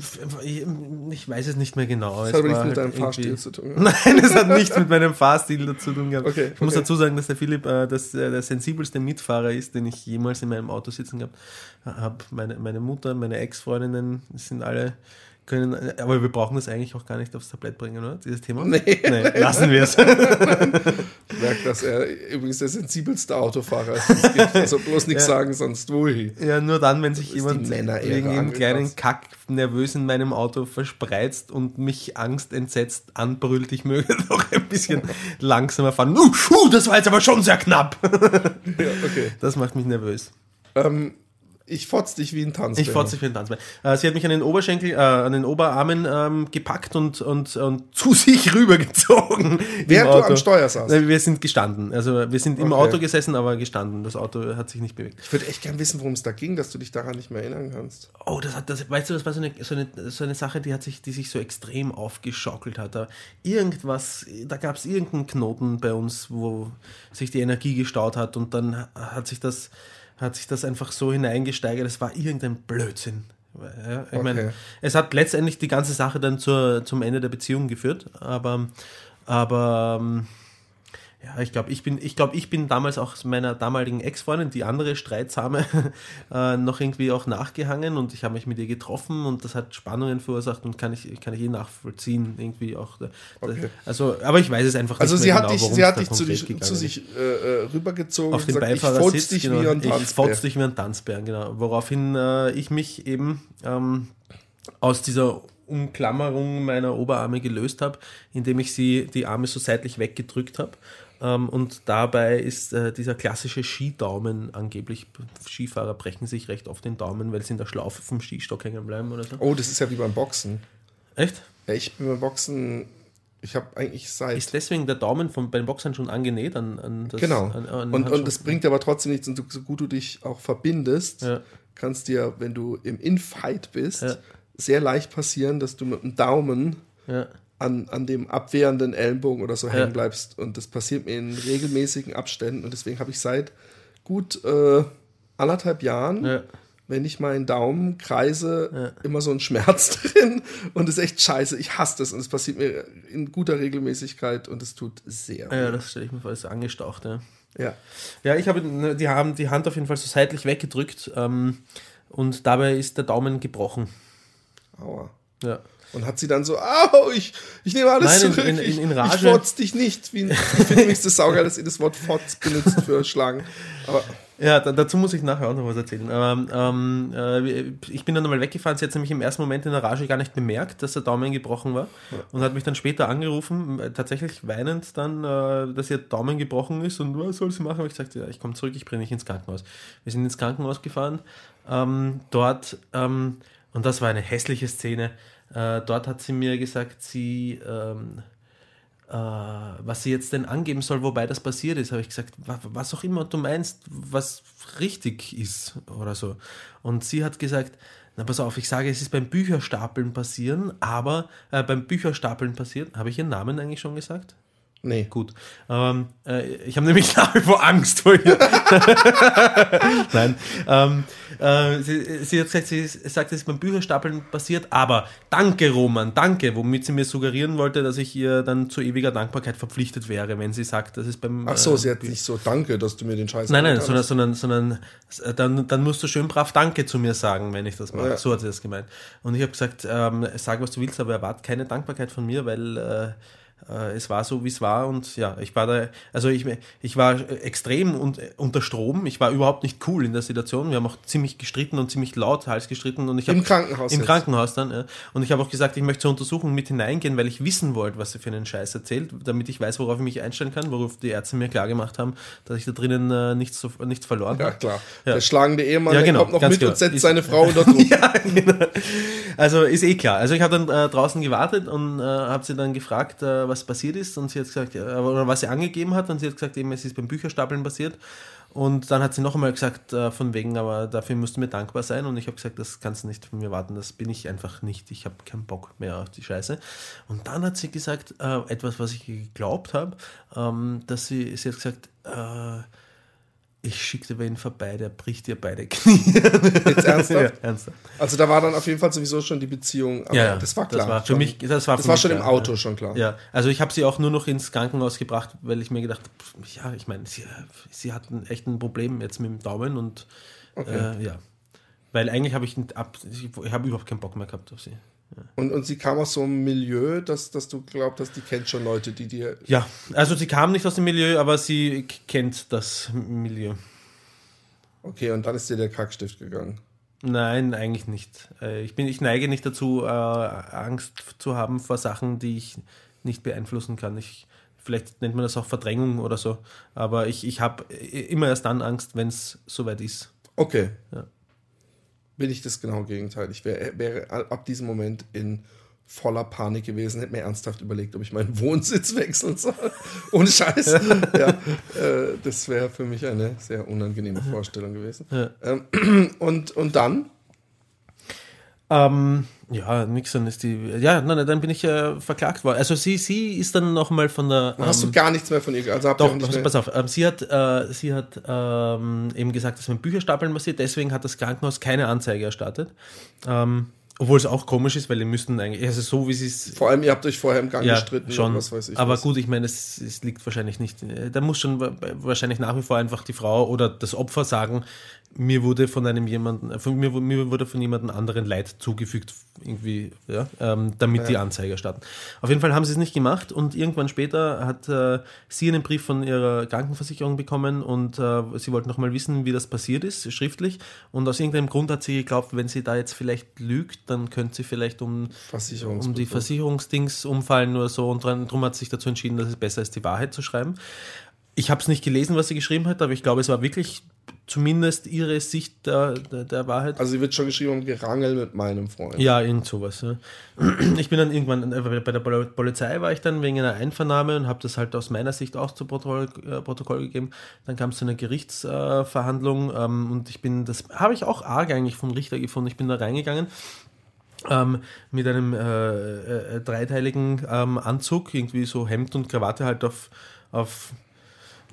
ich, weiß es nicht mehr genau. das Es hat aber nichts mit halt deinem irgendwie- Fahrstil zu tun. *laughs* Nein, es hat nichts mit meinem Fahrstil dazu tun gehabt. Okay, ich muss okay. dazu sagen, dass der Philipp äh, das, äh, der sensibelste Mitfahrer ist, den ich jemals in meinem Auto sitzen gehabt habe. Meine, meine Mutter, meine Ex-Freundinnen sind alle können, aber wir brauchen das eigentlich auch gar nicht aufs Tablett bringen, oder? Dieses Thema? Nee. lassen wir es. Ich *laughs* *laughs* merke, dass er übrigens der sensibelste Autofahrer ist. den es gibt. Also bloß nichts Ja. sagen, sonst wohl. Ja, nur dann, wenn sich jemand wegen einem kleinen Kack nervös in meinem Auto verspreizt und mich angstentsetzt anbrüllt, ich möge *laughs* doch ein bisschen langsamer fahren. Uh, das war jetzt aber schon sehr knapp. Ja, okay. Das macht mich nervös. Ähm, Ich fotz dich wie ein Tanzbär. Ich fotze dich wie ein Tanzbein. Äh, sie hat mich an den Oberschenkel, äh, an den Oberarmen ähm, gepackt und, und, und *laughs* zu sich rübergezogen. im Während du am Steuer saßt. Äh, Wir sind gestanden. Also wir sind im Okay. Auto gesessen, aber gestanden. Das Auto hat sich nicht bewegt. Ich würde echt gern wissen, worum es da ging, dass du dich daran nicht mehr erinnern kannst. Oh, das hat, das, weißt du, das war so eine, so eine, so eine Sache, die hat sich, die sich so extrem aufgeschaukelt hat. Da irgendwas, da gab es irgendeinen Knoten bei uns, wo sich die Energie gestaut hat und dann hat sich das, hat sich das einfach so hineingesteigert. Es war irgendein Blödsinn. Ja, ich meine, Okay. es hat letztendlich die ganze Sache dann zur, zum Ende der Beziehung geführt, aber, aber ähm, ja, ich glaube, ich bin, ich glaube, ich bin damals auch meiner damaligen Ex-Freundin, die andere Streitsame, *laughs* äh, noch irgendwie auch nachgehangen und ich habe mich mit ihr getroffen und das hat Spannungen verursacht und kann ich, kann ich eh nachvollziehen, irgendwie auch. Da, Okay. Also, aber ich weiß es einfach Also nicht sie mehr hat genau, dich, sie hat da dich zu, dich, zu sich äh, äh, rübergezogen auf den gesagt, ich Beifahrersitz, fotz dich genau, wie ein ich Tanzbär. fotz dich wie ein Tanzbär, genau. Woraufhin äh, ich mich eben ähm, aus dieser Umklammerung meiner Oberarme gelöst habe, indem ich sie die Arme so seitlich weggedrückt habe. Ähm, und dabei ist äh, dieser klassische Skidaumen angeblich, Skifahrer brechen sich recht oft den Daumen, weil sie in der Schlaufe vom Skistock hängen bleiben oder so. Oh, das ist ja wie beim Boxen. Echt? Ja, ich bin beim Boxen, ich habe eigentlich seit... Ist deswegen der Daumen von, bei den Boxern schon angenäht an, an das genau. An, an und, und das bringt aber trotzdem nichts. Und du, so gut du dich auch verbindest, Ja. kannst dir, wenn du im Infight bist, Ja. sehr leicht passieren, dass du mit dem Daumen ja. An, an dem abwehrenden Ellenbogen oder so Ja. hängen bleibst. Und das passiert mir in regelmäßigen Abständen. Und deswegen habe ich seit gut äh, anderthalb Jahren, Ja. wenn ich meinen Daumen kreise, immer so einen Schmerz *laughs* drin. Und das ist echt scheiße. Ich hasse das. Und es passiert mir in guter Regelmäßigkeit und es tut sehr. Ja, das stelle ich mir vor, das ist angestaucht, ja. Ja. Ja, ich habe, ne, die haben die Hand auf jeden Fall so seitlich weggedrückt ähm, und dabei ist der Daumen gebrochen. Aua. Ja. Und hat sie dann so, au, ich, ich nehme alles Nein, in- zurück. in- in- ich, in ich Rage. fotz dich nicht. Wie, ich finde übrigens das saugeil, dass ihr das Wort Fotz benutzt für Schlagen. Aber Ja, da, dazu muss ich nachher auch noch was erzählen. Ähm, ähm, äh, ich bin dann einmal weggefahren. Sie hat nämlich im ersten Moment in der Rage gar nicht bemerkt, dass der Daumen gebrochen war und hat mich dann später angerufen, äh, tatsächlich weinend dann, äh, dass ihr Daumen gebrochen ist und was soll sie machen? Habe ich gesagt, ja, ich komme zurück, ich bringe dich ins Krankenhaus. Wir sind ins Krankenhaus gefahren. Ähm, dort, ähm, und das war eine hässliche Szene, äh, dort hat sie mir gesagt, sie... Ähm, äh, was sie jetzt denn angeben soll, wobei das passiert ist, habe ich gesagt, wa- was auch immer du meinst, was richtig ist oder so. Und sie hat gesagt, na pass auf, ich sage, es ist beim Bücherstapeln passieren, aber äh, beim Bücherstapeln passiert, habe ich ihren Namen eigentlich schon gesagt? Nee. Gut. Ähm, äh, ich habe nämlich *laughs* nach wie vor Angst vor ihr. *laughs* Nein. Ähm, äh, sie, sie hat gesagt, sie sagt, es ist beim Bücherstapeln passiert, aber danke, Roman, danke, womit sie mir suggerieren wollte, dass ich ihr dann zu ewiger Dankbarkeit verpflichtet wäre, wenn sie sagt, das ist beim. Ach so, äh, sie hat nicht so, danke, dass du mir den Scheiß Nein, nein, sondern, sondern, sondern äh, dann, dann musst du schön brav Danke zu mir sagen, wenn ich das mache. Ja. So hat sie das gemeint. Und ich habe gesagt, ähm, sag, was du willst, aber erwart keine Dankbarkeit von mir, weil äh, es war so, wie es war. Und ja, ich war da, also ich, ich war extrem un, unter Strom. Ich war überhaupt nicht cool in der Situation. Wir haben auch ziemlich gestritten und ziemlich laut Hals gestritten. Und ich Im hab- Krankenhaus Im jetzt? Krankenhaus dann. Ja. Und ich habe auch gesagt, ich möchte zur Untersuchung mit hineingehen, weil ich wissen wollte, was sie für einen Scheiß erzählt, damit ich weiß, worauf ich mich einstellen kann, worauf die Ärzte mir klar gemacht haben, dass ich da drinnen äh, nichts, so, nichts verloren Ja, habe. klar. Ja. Der schlagende Ehemann Ja, der genau, kommt noch mit genau. und setzt Ist- seine Frau unter *laughs* Druck. Ja, genau. Also ist eh klar. Also ich habe dann äh, draußen gewartet und äh, habe sie dann gefragt, äh, was passiert ist und sie hat gesagt, ja, oder was sie angegeben hat und sie hat gesagt, eben es ist beim Bücherstapeln passiert. Und dann hat sie noch einmal gesagt, äh, von wegen, aber dafür musst du mir dankbar sein. Und ich habe gesagt, das kannst du nicht von mir warten, das bin ich einfach nicht. Ich habe keinen Bock mehr auf die Scheiße. Und dann hat sie gesagt, äh, etwas, was ich geglaubt habe, ähm, dass sie, sie hat gesagt, äh, ich schicke dir wen vorbei, der bricht dir beide *laughs* Knie. Jetzt ernsthaft? ja, ernsthaft. Also da war dann auf jeden Fall sowieso schon die Beziehung. Aber Ja, das war klar. Das war für Schon- mich, das war, das für war schon im klar, Auto ja. schon klar. Ja, also ich habe sie auch nur noch ins Krankenhaus gebracht, weil ich mir gedacht habe, ja, ich meine, sie, sie hatten echt ein Problem jetzt mit dem Daumen und äh, ja. Weil eigentlich habe ich, nicht ab, ich, ich habe überhaupt keinen Bock mehr gehabt auf sie. Und, und sie kam aus so einem Milieu, dass, dass du glaubt hast, die kennt schon Leute, die dir. Ja, also sie kam nicht aus dem Milieu, aber sie kennt das Milieu. Okay, und dann ist dir der Kackstift gegangen. Nein, eigentlich nicht. Äh, Ich, bin, ich neige nicht dazu, äh, Angst zu haben vor Sachen, die ich nicht beeinflussen kann. Ich, vielleicht nennt man das auch Verdrängung oder so. Aber ich, ich habe immer erst dann Angst, wenn es soweit ist. Okay. Ja. Bin ich das genau Gegenteil. Ich wär, wäre ab diesem Moment in voller Panik gewesen, hätte mir ernsthaft überlegt, ob ich meinen *laughs* Wohnsitz wechseln soll. *laughs* Ohne Scheiß. *laughs* ja, äh, das wäre für mich eine sehr unangenehme Vorstellung gewesen. Ja. Ähm, *clears throat* und, und dann? Ähm, ja, nix, dann ist die. Ja, nein, dann bin ich äh, verklagt worden. Also sie, sie ist dann nochmal von der. Hast du gar nichts mehr von ihr? Also habt ihr Doch, auch nicht mehr, pass auf, ähm, sie hat, äh, sie hat ähm, eben gesagt, dass mit Bücherstapeln passiert, deswegen hat das Krankenhaus keine Anzeige erstattet. Ähm, obwohl es auch komisch ist, weil die müssten eigentlich, also so wie sie es. vor allem, ihr habt euch vorher im Gang Ja, gestritten schon. was weiß ich. Aber was. gut, ich meine, es, es liegt wahrscheinlich nicht. äh, Da muss schon wa- wahrscheinlich nach wie vor einfach die Frau oder das Opfer sagen, mir wurde von einem jemanden, äh, von mir, mir wurde von jemandem anderen Leid zugefügt, irgendwie, ja, ähm, damit die Anzeige erstatten. Auf jeden Fall haben sie es nicht gemacht und irgendwann später hat äh, sie einen Brief von ihrer Krankenversicherung bekommen und äh, sie wollten noch mal wissen, wie das passiert ist, schriftlich. Und aus irgendeinem Grund hat sie geglaubt, wenn sie da jetzt vielleicht lügt, dann könnte sie vielleicht um um die Versicherungsdings umfallen oder so und dran, drum hat sie sich dazu entschieden, dass es besser ist, die Wahrheit zu schreiben. Ich habe es nicht gelesen, was sie geschrieben hat, aber ich glaube, es war wirklich zumindest ihre Sicht der, der, der Wahrheit. Also sie wird schon geschrieben, Gerangel mit meinem Freund. Ja, irgend sowas. Ja. Ich bin dann irgendwann äh, bei der Pol- Polizei war ich dann wegen einer Einvernahme und habe das halt aus meiner Sicht auch zu Protokoll, äh, Protokoll gegeben. Dann kam es zu einer Gerichtsverhandlung äh, ähm, und ich bin, das habe ich auch arg eigentlich vom Richter gefunden. Ich bin da reingegangen ähm, mit einem äh, äh, dreiteiligen ähm, Anzug, irgendwie so Hemd und Krawatte halt auf, auf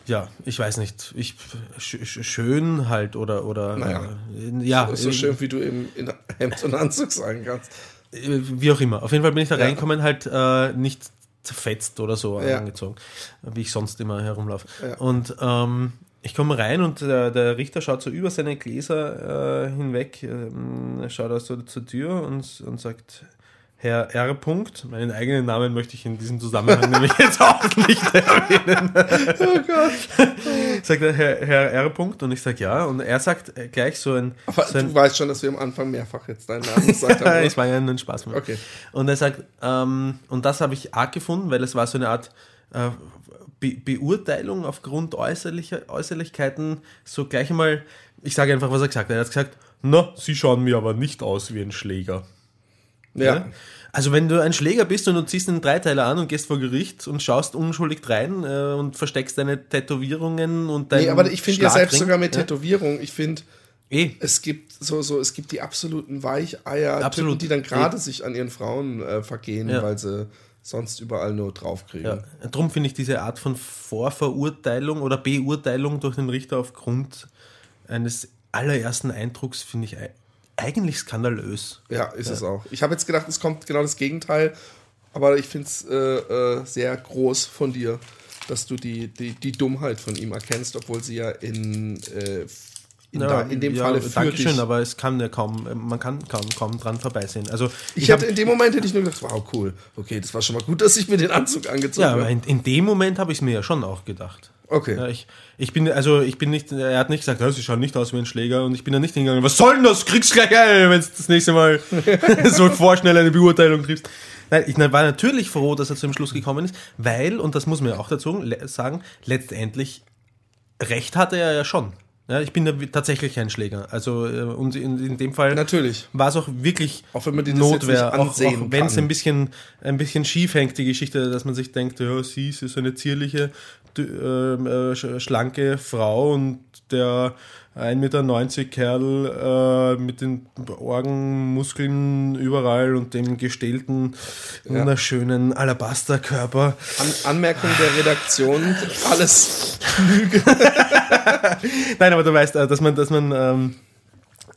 ja, ich weiß nicht, ich sch sch- schön halt oder oder Naja. äh, ja, so äh, schön, wie du eben in Hemd und Anzug sagen kannst. äh, wie auch immer. Auf jeden Fall bin ich da Ja. reingekommen, halt äh, nicht zerfetzt oder so Ja. angezogen, wie ich sonst immer herumlaufe. Ja. Und ähm, ich komme rein und der, der Richter schaut so über seine Gläser äh, hinweg, ähm, schaut aus so zur Tür und, und sagt, Herr R. Punkt, meinen eigenen Namen möchte ich in diesem Zusammenhang *laughs* nämlich jetzt auch nicht erwähnen. Oh Gott. *laughs* sagt er, Herr, Herr R. Punkt und ich sage ja und er sagt gleich so ein, Aber so ein du weißt schon, dass wir am Anfang mehrfach jetzt deinen Namen gesagt haben. *laughs* es war ja nur ein Spaß. Moment. Okay. Und er sagt, ähm, und das habe ich arg gefunden, weil es war so eine Art äh, Be Beurteilung aufgrund äußerlicher Äußerlichkeiten, so gleich einmal, ich sage einfach, was er gesagt hat. Er hat gesagt, na, Sie schauen mir aber nicht aus wie ein Schläger. Ja. Also wenn du ein Schläger bist und du ziehst einen Dreiteiler an und gehst vor Gericht und schaust unschuldig rein äh, und versteckst deine Tätowierungen und dein Nee, aber ich finde ja selbst sogar mit ja, Tätowierung, ich finde, eh, es gibt so, so, es gibt die absoluten Weicheier, Absolut. Typen, die dann gerade sich an ihren Frauen äh, vergehen, Ja. weil sie sonst überall nur draufkriegen. Ja, drum finde ich diese Art von Vorverurteilung oder Beurteilung durch den Richter aufgrund eines allerersten Eindrucks, finde ich eigentlich skandalös. Ja, ist es auch. Ich habe jetzt gedacht, es kommt genau das Gegenteil, aber ich finde es äh, äh, sehr groß von dir, dass du die, die, die Dummheit von ihm erkennst, obwohl sie ja in, äh, in, da, in dem ja, Falle für Dankeschön, dich. aber es kann ja kaum, man kann kaum, kaum dran vorbeisehen. Also Ich, ich, habe in dem Moment hätte ich nur gedacht, wow, cool. Okay, das war schon mal gut, dass ich mir den Anzug angezogen ja, aber habe. in, in dem Moment habe ich es mir ja schon auch gedacht. Okay. Ja, ich, ich bin, also ich bin nicht, er hat nicht gesagt, sie schauen nicht aus wie ein Schläger und ich bin da nicht hingegangen, was soll denn das? Kriegst gleich ein, wenn du das nächste Mal *laughs* so vorschnell eine Beurteilung triffst. Nein, ich war natürlich froh, dass er zu dem Schluss gekommen ist, weil, und das muss man ja auch dazu sagen, letztendlich Recht hatte er ja schon. Ja, ich bin wi- tatsächlich ein Schläger. Also, äh, und in, in dem Fall Natürlich. war es auch wirklich Auch wenn man jetzt Notwehr, auch, auch wenn es ein bisschen, ein bisschen schief hängt, die Geschichte, dass man sich denkt, ja, sie ist so eine zierliche, äh, sch- schlanke Frau und der 1,90 Meter Kerl äh, mit den Orgenmuskeln überall und dem gestählten, wunderschönen Alabasterkörper. An Anmerkung der Redaktion, alles *laughs* Nein, aber du weißt, äh, dass man, dass man, ähm,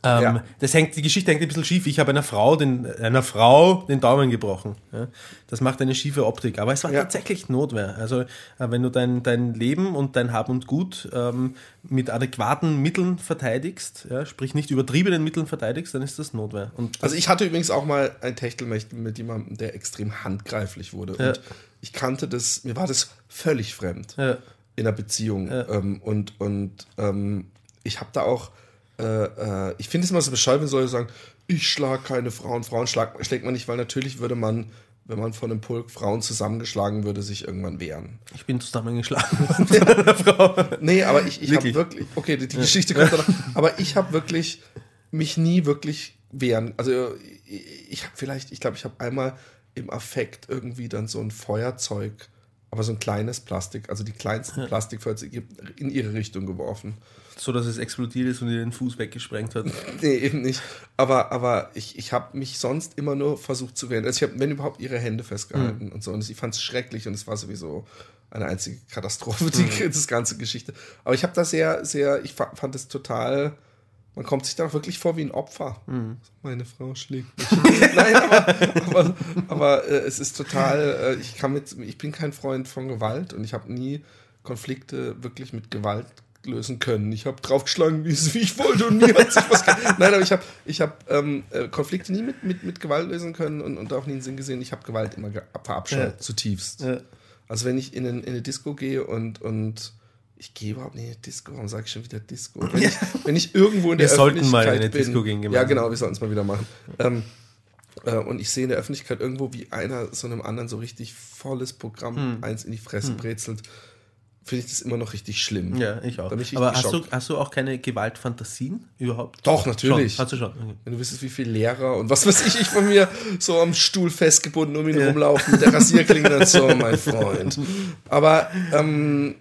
ähm, Ja. das hängt, die Geschichte hängt ein bisschen schief. Ich habe einer Frau den, einer Frau den Daumen gebrochen. Ja? Das macht eine schiefe Optik. Aber es war Ja. tatsächlich Notwehr. Also, äh, wenn du dein, dein Leben und dein Hab und Gut ähm, mit adäquaten Mitteln verteidigst, sprich nicht übertriebenen Mitteln verteidigst, dann ist das Notwehr. Und Also ich hatte übrigens auch mal ein Techtelmechtel mit jemandem, der extrem handgreiflich wurde. Und ich kannte das, mir war das völlig fremd in einer Beziehung. Ähm, und und ähm, ich habe da auch, äh, äh, ich finde es immer so bescheuert, wenn Leute sagen, ich schlage keine Frauen, Frauen schlag, schlägt man nicht, weil natürlich würde man, wenn man von einem Pulk Frauen zusammengeschlagen würde, sich irgendwann wehren. ich bin zusammengeschlagen von einer Frau. Nee, aber ich, ich habe Wirklich? okay, die, die Geschichte kommt danach, aber ich habe wirklich mich nie wirklich wehren. Also ich, ich habe vielleicht, ich glaube, ich habe einmal im Affekt irgendwie dann so ein Feuerzeug, aber so ein kleines Plastik, also die kleinsten Plastikfeuerzeuge in ihre Richtung geworfen. So, dass es explodiert ist und ihr den Fuß weggesprengt hat. *laughs* Nee, eben nicht. Aber, aber ich, ich habe mich sonst immer nur versucht zu wehren. Also ich habe, wenn überhaupt, ihre Hände festgehalten und so. Und ich fand es schrecklich und es war sowieso eine einzige Katastrophe, die das ganze Geschichte. Aber ich habe da sehr, sehr, ich fa- fand es total, man kommt sich da auch wirklich vor wie ein Opfer. Meine Frau schlägt mich. *laughs* Nein, aber, aber, aber äh, es ist total, äh, ich kann mit, ich bin kein Freund von Gewalt und ich habe nie Konflikte wirklich mit Gewalt lösen können. Ich habe draufgeschlagen, wie, es- wie ich wollte und nie hat sich was *laughs* Nein, aber ich habe ich hab, ähm, äh, Konflikte nie mit, mit, mit Gewalt lösen können und, und auch nie einen Sinn gesehen. Ich habe Gewalt immer verabscheut, Ja. zutiefst. Ja. Also wenn ich in, ein, in eine Disco gehe und, und ich gehe überhaupt nicht in eine Disco, warum sage ich schon wieder Disco? Wenn ich, *laughs* wenn ich irgendwo in Wir der sollten mal in Öffentlichkeit eine bin, Disco gehen Ja, gemeinsam. genau, wir sollten es mal wieder machen. Ähm, äh, und ich sehe in der Öffentlichkeit irgendwo, wie einer so einem anderen so richtig volles Programm Hm. eins in die Fresse brezelt, finde ich das immer noch richtig schlimm. Ja, ich auch. Ich Aber hast du, hast du auch keine Gewaltfantasien überhaupt? Doch, natürlich. Schon. Hast du schon. Okay. Wenn du wüsstest, wie viele Lehrer und was weiß ich, ich von mir so am Stuhl festgebunden um ihn Ja. rumlaufen mit der Rasierklinge und so, mein Freund. Aber, ähm,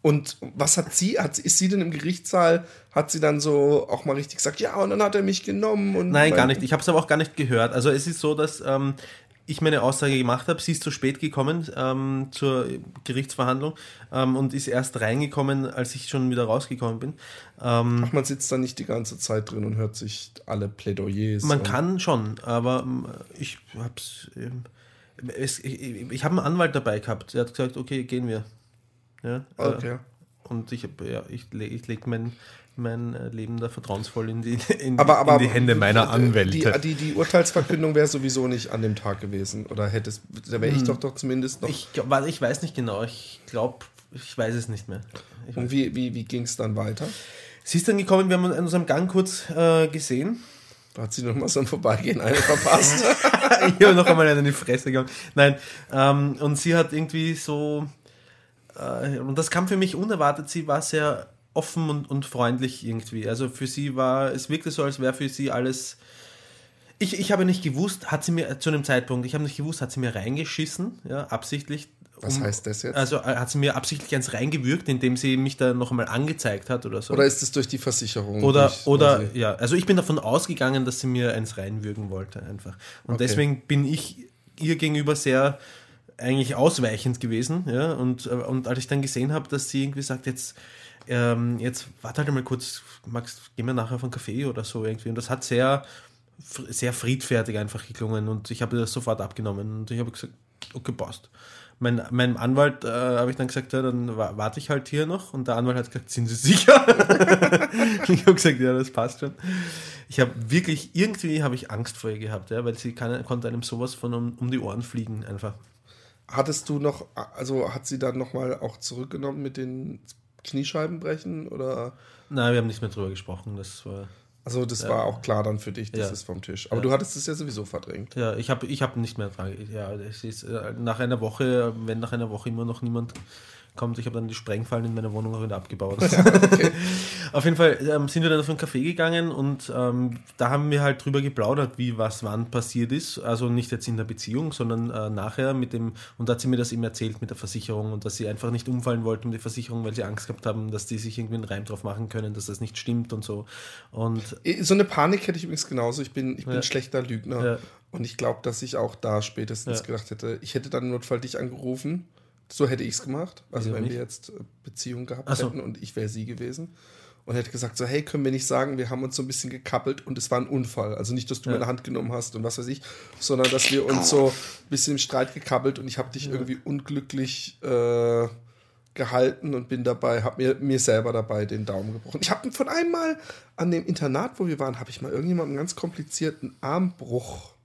und was hat sie, hat, ist sie denn im Gerichtssaal, hat sie dann so auch mal richtig gesagt, ja, und dann hat er mich genommen und. Nein, gar nicht. Ich habe es aber auch gar nicht gehört. Also es ist so, dass ähm, ich meine Aussage gemacht habe. Sie ist zu spät gekommen ähm, zur Gerichtsverhandlung ähm, und ist erst reingekommen, als ich schon wieder rausgekommen bin. Ähm, Ach, man sitzt da nicht die ganze Zeit drin und hört sich alle Plädoyers. man kann schon, aber ähm, ich hab's. Ähm, es, ich ich habe einen Anwalt dabei gehabt. Der hat gesagt, okay, gehen wir. Ja, äh, Okay. Und ich, hab, ja, ich, ich lege mein, mein äh, Leben da vertrauensvoll in die, in, Aber, aber in die Hände meiner Anwälte. Die, die, die Urteilsverkündung wäre sowieso nicht an dem Tag gewesen. Oder hättest, da wäre ich doch doch zumindest noch. Hm. Ich, ich weiß nicht genau. Ich glaube, ich weiß es nicht mehr. Ich und wie, wie, wie ging es dann weiter? Sie ist dann gekommen, wir haben uns in unserem Gang kurz äh, gesehen. Da hat sie noch mal so ein Vorbeigehen eine verpasst. *laughs* ich habe noch einmal in die Fresse gegangen. Nein, ähm, und sie hat irgendwie so, äh, und das kam für mich unerwartet, sie war sehr offen und, und freundlich irgendwie. Also für sie war, es wirkte so, als wäre für sie alles. Ich, ich habe nicht gewusst, hat sie mir zu einem Zeitpunkt, ich habe nicht gewusst, hat sie mir reingeschissen, ja, absichtlich. Was um- heißt das jetzt? Also äh, hat sie mir absichtlich eins reingewürgt, indem sie mich da noch einmal angezeigt hat oder so. Oder ist es durch die Versicherung? Oder, durch, oder ja, also ich bin davon ausgegangen, dass sie mir eins reinwürgen wollte einfach. Und Okay. deswegen bin ich ihr gegenüber sehr eigentlich ausweichend gewesen. Ja? Und, äh, und als ich dann gesehen habe, dass sie irgendwie sagt, jetzt, ähm, jetzt warte halt mal kurz, Max, gehen wir nachher auf einen Kaffee oder so irgendwie. Und das hat sehr, sehr friedfertig einfach geklungen und ich habe das sofort abgenommen und ich habe gesagt, okay, passt. Mein, meinem Anwalt äh, habe ich dann gesagt, ja, dann wa- warte ich halt hier noch und der Anwalt hat gesagt, sind Sie sicher? *laughs* ich habe gesagt, ja, das passt schon. Ich habe wirklich, irgendwie habe ich Angst vor ihr gehabt, ja, weil sie kann, konnte einem sowas von um, um die Ohren fliegen einfach. Hattest du noch, also hat sie dann nochmal auch zurückgenommen mit den Kniescheibenbrechen? Oder? Nein, wir haben nicht mehr drüber gesprochen. Das war, Also das war auch klar dann für dich, das Ja. ist vom Tisch. Aber Ja. du hattest es ja sowieso verdrängt. ja, ich habe ich hab nicht mehr dran. Ja, es ist äh, nach einer Woche, wenn nach einer Woche immer noch niemand kommt, ich habe dann die Sprengfallen in meiner Wohnung auch wieder abgebaut. *laughs* Auf jeden Fall ähm, sind wir dann auf einen Café gegangen und ähm, da haben wir halt drüber geplaudert, wie was wann passiert ist. Also nicht jetzt in der Beziehung, sondern äh, nachher mit dem, und da hat sie mir das eben erzählt mit der Versicherung und dass sie einfach nicht umfallen wollten mit der Versicherung, weil sie Angst gehabt haben, dass die sich irgendwie einen Reim drauf machen können, dass das nicht stimmt und so. Und So eine Panik hätte ich übrigens genauso. Ich bin, ich bin Ja. ein schlechter Lügner. Ja. Und ich glaube, dass ich auch da spätestens Ja. gedacht hätte, ich hätte dann im Notfall dich angerufen. So hätte ich es gemacht. Also Wieso wenn nicht? wir jetzt äh, Beziehung gehabt so. hätten und ich wäre sie gewesen. Und hätte gesagt, so, hey, können wir nicht sagen, wir haben uns so ein bisschen gekappelt und es war ein Unfall. Also nicht, dass du Ja. meine Hand genommen hast und was weiß ich, sondern dass wir uns so ein bisschen im Streit gekappelt und ich habe dich irgendwie unglücklich äh, gehalten und bin dabei, habe mir, mir selber dabei den Daumen gebrochen. Ich habe von einmal an dem Internat, wo wir waren, habe ich mal irgendjemandem einen ganz komplizierten Armbruch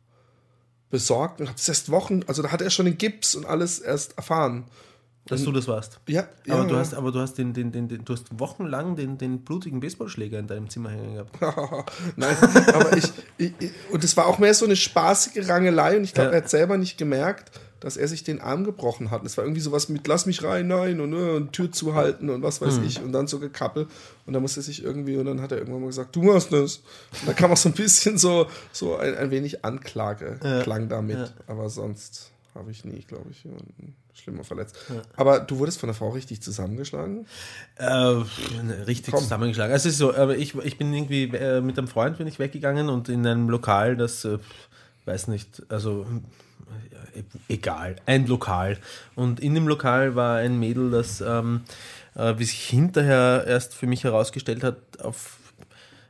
besorgt und habe es erst Wochen, also da hat er schon den Gips und alles erst erfahren. dass du das warst. Ja, ja. Aber du hast, aber du hast den, den, den, den du hast wochenlang den, den blutigen Baseballschläger in deinem Zimmer hängen gehabt. *laughs* Nein, aber ich, ich, ich- und es war auch mehr so eine spaßige Rangelei und ich glaube, Ja. er hat selber nicht gemerkt, dass er sich den Arm gebrochen hat. Es war irgendwie sowas mit Lass mich rein, nein und, äh, und Tür zuhalten und was weiß ich und dann so gekappelt und dann musste er sich irgendwie und dann hat er irgendwann mal gesagt, du machst das. Und da kam auch so ein bisschen so, so ein, ein wenig Anklage klang damit, aber sonst habe ich nie, glaube ich, jemanden schlimmer verletzt. Aber du wurdest von der Frau richtig zusammengeschlagen? Äh, richtig Komm. zusammengeschlagen. Also es ist so, aber ich, ich bin irgendwie äh, mit einem Freund bin ich weggegangen und in einem Lokal, das äh, weiß nicht, also egal, ein Lokal. Und in dem Lokal war ein Mädel, das, ähm, äh, wie sich hinterher erst für mich herausgestellt hat, auf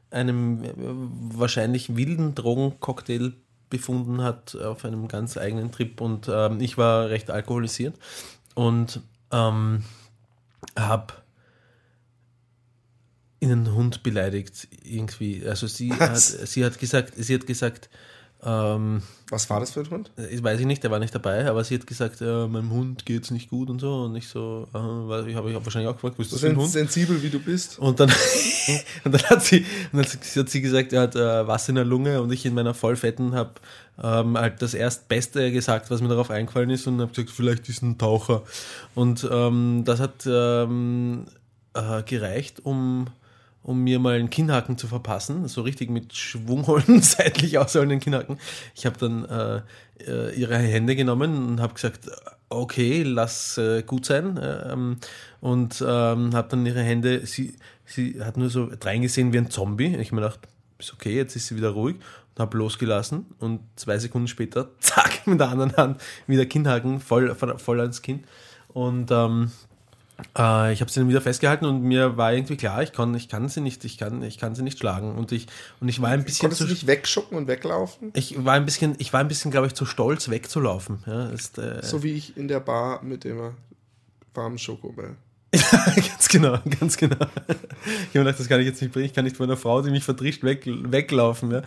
einem äh, wahrscheinlich wilden Drogencocktail befunden hat, auf einem ganz eigenen Trip. Und ähm, ich war recht alkoholisiert und ähm, habe einen Hund beleidigt irgendwie. Also sie hat, sie hat gesagt, sie hat gesagt, ähm, Was war das für ein Hund? ich weiß ich nicht, der war nicht dabei, aber sie hat gesagt, äh, meinem Hund geht's nicht gut und so. Und ich so, äh, weil ich habe ich hab wahrscheinlich auch gefragt, was ist das für ein Hund? sensibel wie du bist. Und dann, *laughs* und dann hat sie, und dann hat sie gesagt, er hat äh, Wasser in der Lunge und ich in meiner Vollfetten habe ähm, halt das Erstbeste gesagt, was mir darauf eingefallen ist und habe gesagt, vielleicht ist ein Taucher. Und ähm, das hat ähm, äh, gereicht, um, um mir mal einen Kinnhaken zu verpassen, so richtig mit Schwung holen, *laughs* seitlich ausholenden Kinnhaken. Ich habe dann äh, ihre Hände genommen und habe gesagt, okay, lass äh, gut sein. Äh, ähm, und ähm, habe dann ihre Hände, sie, sie hat nur so reingesehen wie ein Zombie. Ich mir gedacht, ist okay, jetzt ist sie wieder ruhig und habe losgelassen und zwei Sekunden später, *laughs* zack, mit der anderen Hand wieder Kinnhaken voll, voll ans Kinn. Und ähm, äh, ich habe sie dann wieder festgehalten und mir war irgendwie klar, ich kann, ich kann sie nicht, ich kann, ich kann sie nicht schlagen. Und ich, und ich war ein bisschen Konntest zu, du nicht wegschucken und weglaufen? ich war ein bisschen, ich war ein bisschen, glaube ich, zu stolz wegzulaufen. Ja, ist, äh, So wie ich in der Bar mit dem warmen Schokobell. *laughs* ganz genau, ganz genau. Ich habe gedacht, das kann ich jetzt nicht bringen. Ich kann nicht von einer Frau, die mich verdrischt, weg, weglaufen. Ja.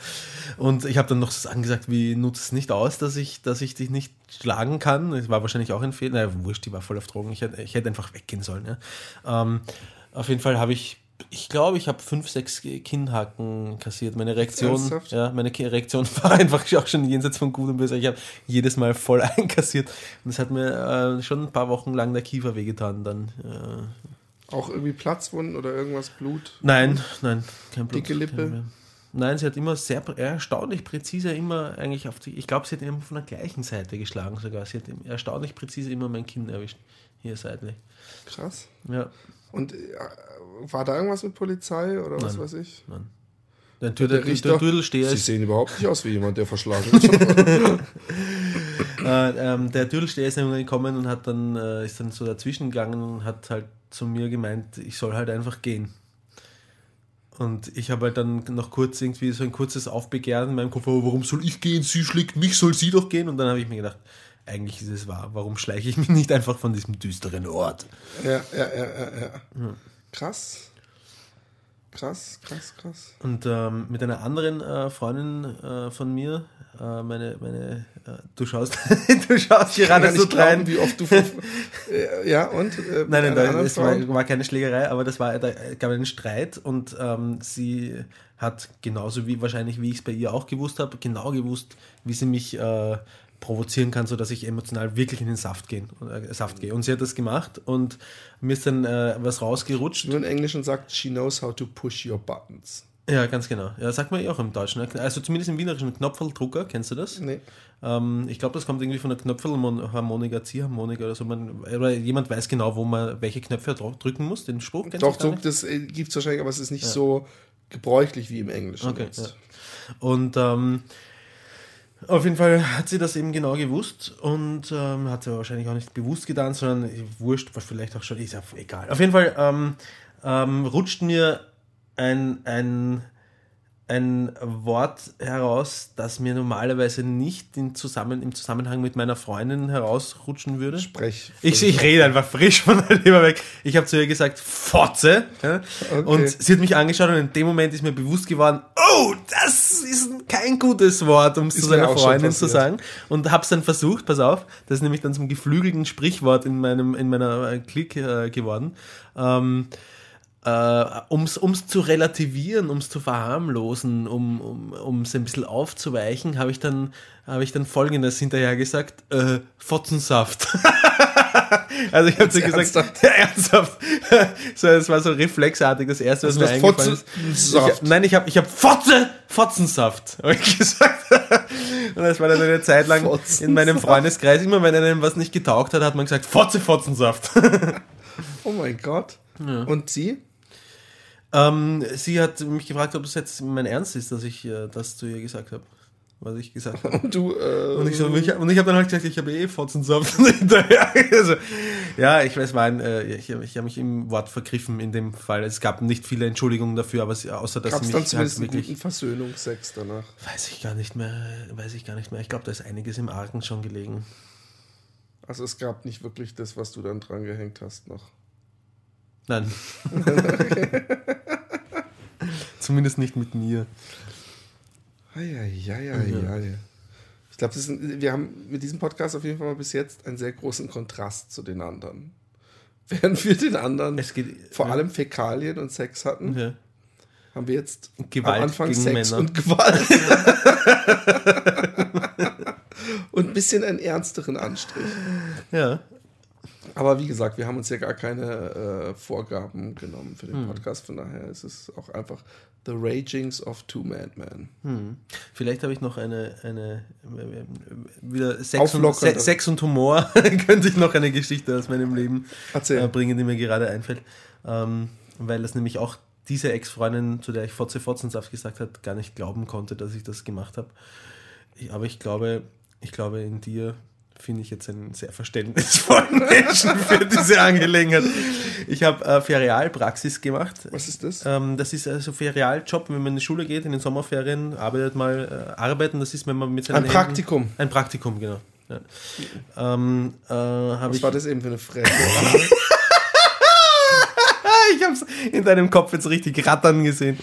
Und ich habe dann noch so Sachen wie nutzt es nicht aus, dass ich, dass ich dich nicht schlagen kann. Das war wahrscheinlich auch ein Fehler. Naja, wurscht, die war voll auf Drogen. Ich hätte, ich hätte einfach weggehen sollen. Ja. Ähm, auf jeden Fall habe ich, ich glaube, ich habe fünf, sechs Kinnhaken kassiert. Meine Reaktion, ja, meine Reaktion *laughs* war einfach auch schon jenseits von Gut und Böse. Ich habe jedes Mal voll *laughs* einkassiert. Und es hat mir äh, schon ein paar Wochen lang der Kiefer wehgetan dann. Äh, Auch irgendwie Platzwunden oder irgendwas Blut? Nein, nein, kein Blut. Dicke Lippe? Nein, sie hat immer sehr erstaunlich präzise immer eigentlich auf die. Ich glaube, sie hat immer von der gleichen Seite geschlagen sogar. Sie hat erstaunlich präzise immer mein Kinn erwischt. Hier seitlich. Krass. Ja, Und äh, war da irgendwas mit Polizei oder was Nein. weiß ich? nein. Der, der, Der der, Richter- der Dödelsteher Sie ist, sehen überhaupt nicht aus wie jemand, der verschlagen *laughs* ist. äh, ähm, der Dödelsteher ist irgendwann gekommen und hat dann, äh, ist dann so dazwischen gegangen und hat halt zu mir gemeint, ich soll halt einfach gehen. Und ich habe halt dann noch kurz irgendwie so ein kurzes Aufbegehren in meinem Kopf, warum soll ich gehen? Sie schlägt mich, soll sie doch gehen? Und dann habe ich mir gedacht, eigentlich ist es wahr. Warum schleiche ich mich nicht einfach von diesem düsteren Ort? ja, ja, ja, ja, ja. Krass. Krass, krass, krass. Und ähm, mit einer anderen äh, Freundin äh, von mir, äh, meine, meine, äh, du schaust, *laughs* du schaust gerade so rein. wie oft du. *laughs* ja, und? Äh, Nein, nein, anderen es war, war keine Schlägerei, aber das war, da gab einen Streit und ähm, sie hat genauso wie wahrscheinlich, wie ich es bei ihr auch gewusst habe, genau gewusst, wie sie mich äh, provozieren kann, sodass ich emotional wirklich in den Saft, gehen, äh, Saft gehe. Und sie hat das gemacht und mir ist dann äh, was rausgerutscht. Nur in Englisch und sagt, she knows how to push your buttons. Ja, ganz genau. Ja, sagt man ja auch im Deutschen. Also zumindest im Wienerischen Knopfeldrucker, kennst du das? Nee. Ähm, ich glaube, das kommt irgendwie von der Knöpfelharmonika, Ziehharmonika oder so. Man, oder jemand weiß genau, wo man welche Knöpfe drücken muss. Den Spruch kennst Doch, du gar so, nicht? das gibt es wahrscheinlich, aber es ist nicht so gebräuchlich wie im Englischen. Okay, ja. Und ähm, auf jeden Fall hat sie das eben genau gewusst und ähm, hat sie wahrscheinlich auch nicht bewusst getan, sondern wurscht, was vielleicht auch schon, ist egal. Auf jeden Fall ähm, ähm, rutscht mir ein, ein, ein Wort heraus, das mir normalerweise nicht in Zusammen, im Zusammenhang mit meiner Freundin herausrutschen würde. Sprech. Ich, ich rede einfach frisch von der Leber weg. Ich habe zu ihr gesagt, Fotze. Ja? Okay. Und sie hat mich angeschaut und in dem Moment ist mir bewusst geworden, oh, das ist kein gutes Wort, um es zu seiner Freundin zu sagen. Und habe es dann versucht, pass auf, das ist nämlich dann zum geflügelten Sprichwort in, meinem, in meiner äh, Klick äh, geworden. Ähm, äh, um es zu relativieren, um es zu verharmlosen, um es ein bisschen aufzuweichen, habe ich, dann, hab ich dann folgendes hinterher gesagt: äh, Fotzensaft. *laughs* also ich habe so gesagt, ernsthaft? Ja, *laughs* ernsthaft. *laughs* so, das war so reflexartig das erste, was also mir eingefallen ist. Ich, nein, ich habe ich hab Fotze, Fotzensaft, habe ich gesagt. Und das war dann eine Zeit lang in meinem Freundeskreis. Immer wenn einem was nicht getaugt hat, hat man gesagt, Fotze, Fotzensaft. oh mein Gott. Ja. Und sie? Ähm, sie hat mich gefragt, ob es jetzt mein Ernst ist, dass ich äh, das zu ihr gesagt habe. Was ich gesagt habe. Und *laughs* du, äh, und ich, so, ich, und ich habe dann halt gesagt, ich habe eh Fotzensaft hinterher. *laughs* also, ja, ich weiß, mein, äh, ich, ich habe mich im Wort vergriffen in dem Fall. Es gab nicht viele Entschuldigungen dafür, aber außer dass Gab's sie mich dann halt wirklich. Einen Versöhnungsex danach. Weiß ich gar nicht mehr. Weiß ich gar nicht mehr. Ich glaube, da ist einiges im Argen schon gelegen. Also es gab nicht wirklich das, was du dann dran gehängt hast noch. Nein. *laughs* Zumindest nicht mit mir. Eieieiei. Ich glaube, wir haben mit diesem Podcast auf jeden Fall mal bis jetzt einen sehr großen Kontrast zu den anderen. *laughs* Während wir den anderen geht, vor ja. allem Fäkalien und Sex hatten, ja. haben wir jetzt Gewalt am Anfang Sex Männer. und Gewalt. *laughs* und ein bisschen einen ernsteren Anstrich. Ja. Aber wie gesagt, wir haben uns ja gar keine äh, Vorgaben genommen für den hm. Podcast. Von daher ist es auch einfach The Ragings of Two Madmen. Hm. Vielleicht habe ich noch eine, eine wieder Sex und, Se Sex und Humor. *laughs* könnte ich noch eine Geschichte aus meinem Leben äh, bringen, die mir gerade einfällt. Ähm, weil das nämlich auch diese Ex-Freundin, zu der ich Fotze Fotzensaft gesagt habe, gar nicht glauben konnte, dass ich das gemacht habe. Aber ich glaube, ich glaube, in dir finde ich jetzt einen sehr verständnisvollen *laughs* Menschen für diese Angelegenheit. Ich habe äh, Ferialpraxis gemacht. Was ist das? Ähm, das ist also Ferialjob, wenn man in die Schule geht, in den Sommerferien, arbeitet mal, äh, arbeiten, das ist, wenn man mit seinen Ein Praktikum. Händen, ein Praktikum, genau. Ja. Ähm, äh, Was ich, war das eben für eine Fresse? *laughs* ich habe es in deinem Kopf jetzt richtig rattern gesehen.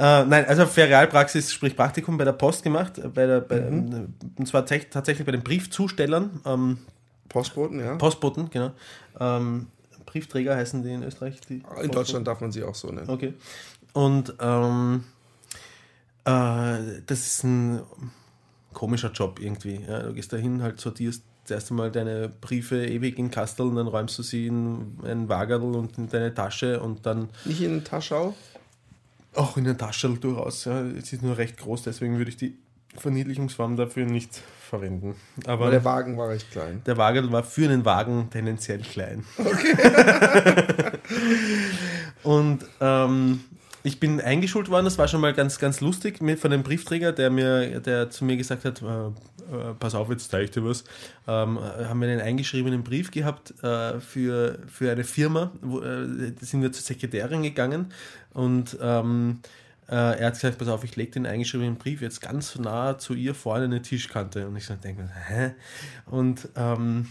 Äh, nein, also Ferialpraxis, sprich Praktikum bei der Post gemacht, äh, bei der, bei, mhm. und zwar tatsächlich bei den Briefzustellern. Ähm, Postboten, ja. Postboten, genau. Ähm, Briefträger heißen die in Österreich. Die in Postboten. Deutschland darf man sie auch so nennen. Okay. Und ähm, äh, das ist ein komischer Job irgendwie. Ja. Du gehst dahin, halt sortierst zuerst einmal deine Briefe ewig in Kastel und dann räumst du sie in ein Wagerl und in deine Tasche und dann. Nicht in Taschau? Auch in der Tasche durchaus. Ja. Es ist nur recht groß, deswegen würde ich die Verniedlichungsform dafür nicht verwenden. Aber, Aber der Wagen war recht klein. Der Wagen war für einen Wagen tendenziell klein. Okay. *laughs* und ähm, ich bin eingeschult worden, das war schon mal ganz, ganz lustig von dem Briefträger, der mir, der zu mir gesagt hat, äh, äh, pass auf, jetzt zeige ich dir was. Ähm, haben wir einen eingeschriebenen Brief gehabt äh, für, für eine Firma, wo, äh, sind wir zur Sekretärin gegangen und ähm, äh, er hat gesagt, pass auf, ich lege den eingeschriebenen Brief jetzt ganz nah zu ihr vorne in eine Tischkante. Und ich so denke, hä? Und ähm,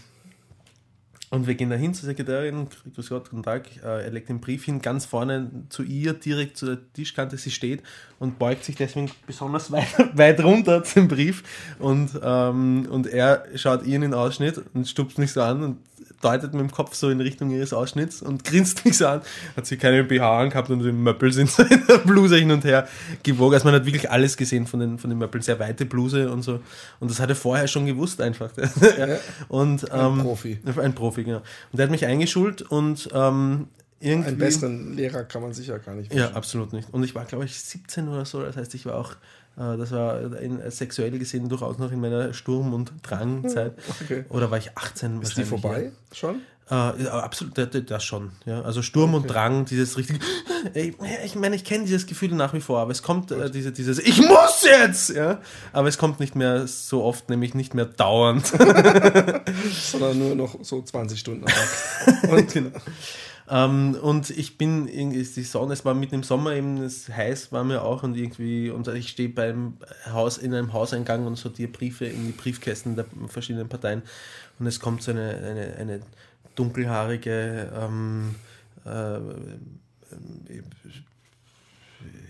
und wir gehen da hin zur Sekretärin, grüß Gott, guten Tag, äh, er legt den Brief hin, ganz vorne zu ihr, direkt zu der Tischkante, sie steht und beugt sich deswegen besonders *laughs* weit, weit runter zum Brief. Und, ähm, und er schaut ihr in den Ausschnitt und stupst mich so an und deutet mit dem Kopf so in Richtung ihres Ausschnitts und *laughs* grinst mich so an. Hat sie keine BH angehabt und die Möppel sind so in der Bluse hin und her gewogen. Also man hat wirklich alles gesehen von den, von den Möppeln. Sehr weite Bluse und so. Und das hat er vorher schon gewusst einfach. *laughs* ja. und, ähm, ein Profi. Ein Profi, genau. Und der hat mich eingeschult und ähm, irgendwie... Einen besseren Lehrer kann man sicher gar nicht wünschen. Ja, absolut nicht. Und ich war, glaube ich, 17 oder so. Das heißt, ich war auch das war in, sexuell gesehen durchaus noch in meiner Sturm- und Drangzeit. Okay. Oder war ich 18? Ist die vorbei ja. schon? Äh, absolut, das, das, schon. Ja. Also Sturm okay. und Drang, dieses richtig. *gasps* Ich meine, ich kenne dieses Gefühl nach wie vor, aber es kommt äh, diese, dieses Ich muss jetzt! Ja? Aber es kommt nicht mehr so oft, nämlich nicht mehr dauernd. *laughs* Sondern nur noch so 20 Stunden. *laughs* und, genau. Ähm, und ich bin, die Sonne, es war mitten im Sommer eben, es heiß war mir auch und irgendwie, und ich stehe beim Haus, in einem Hauseingang und sortiere Briefe in die Briefkästen der verschiedenen Parteien und es kommt so eine, eine, eine dunkelhaarige, ähm, äh,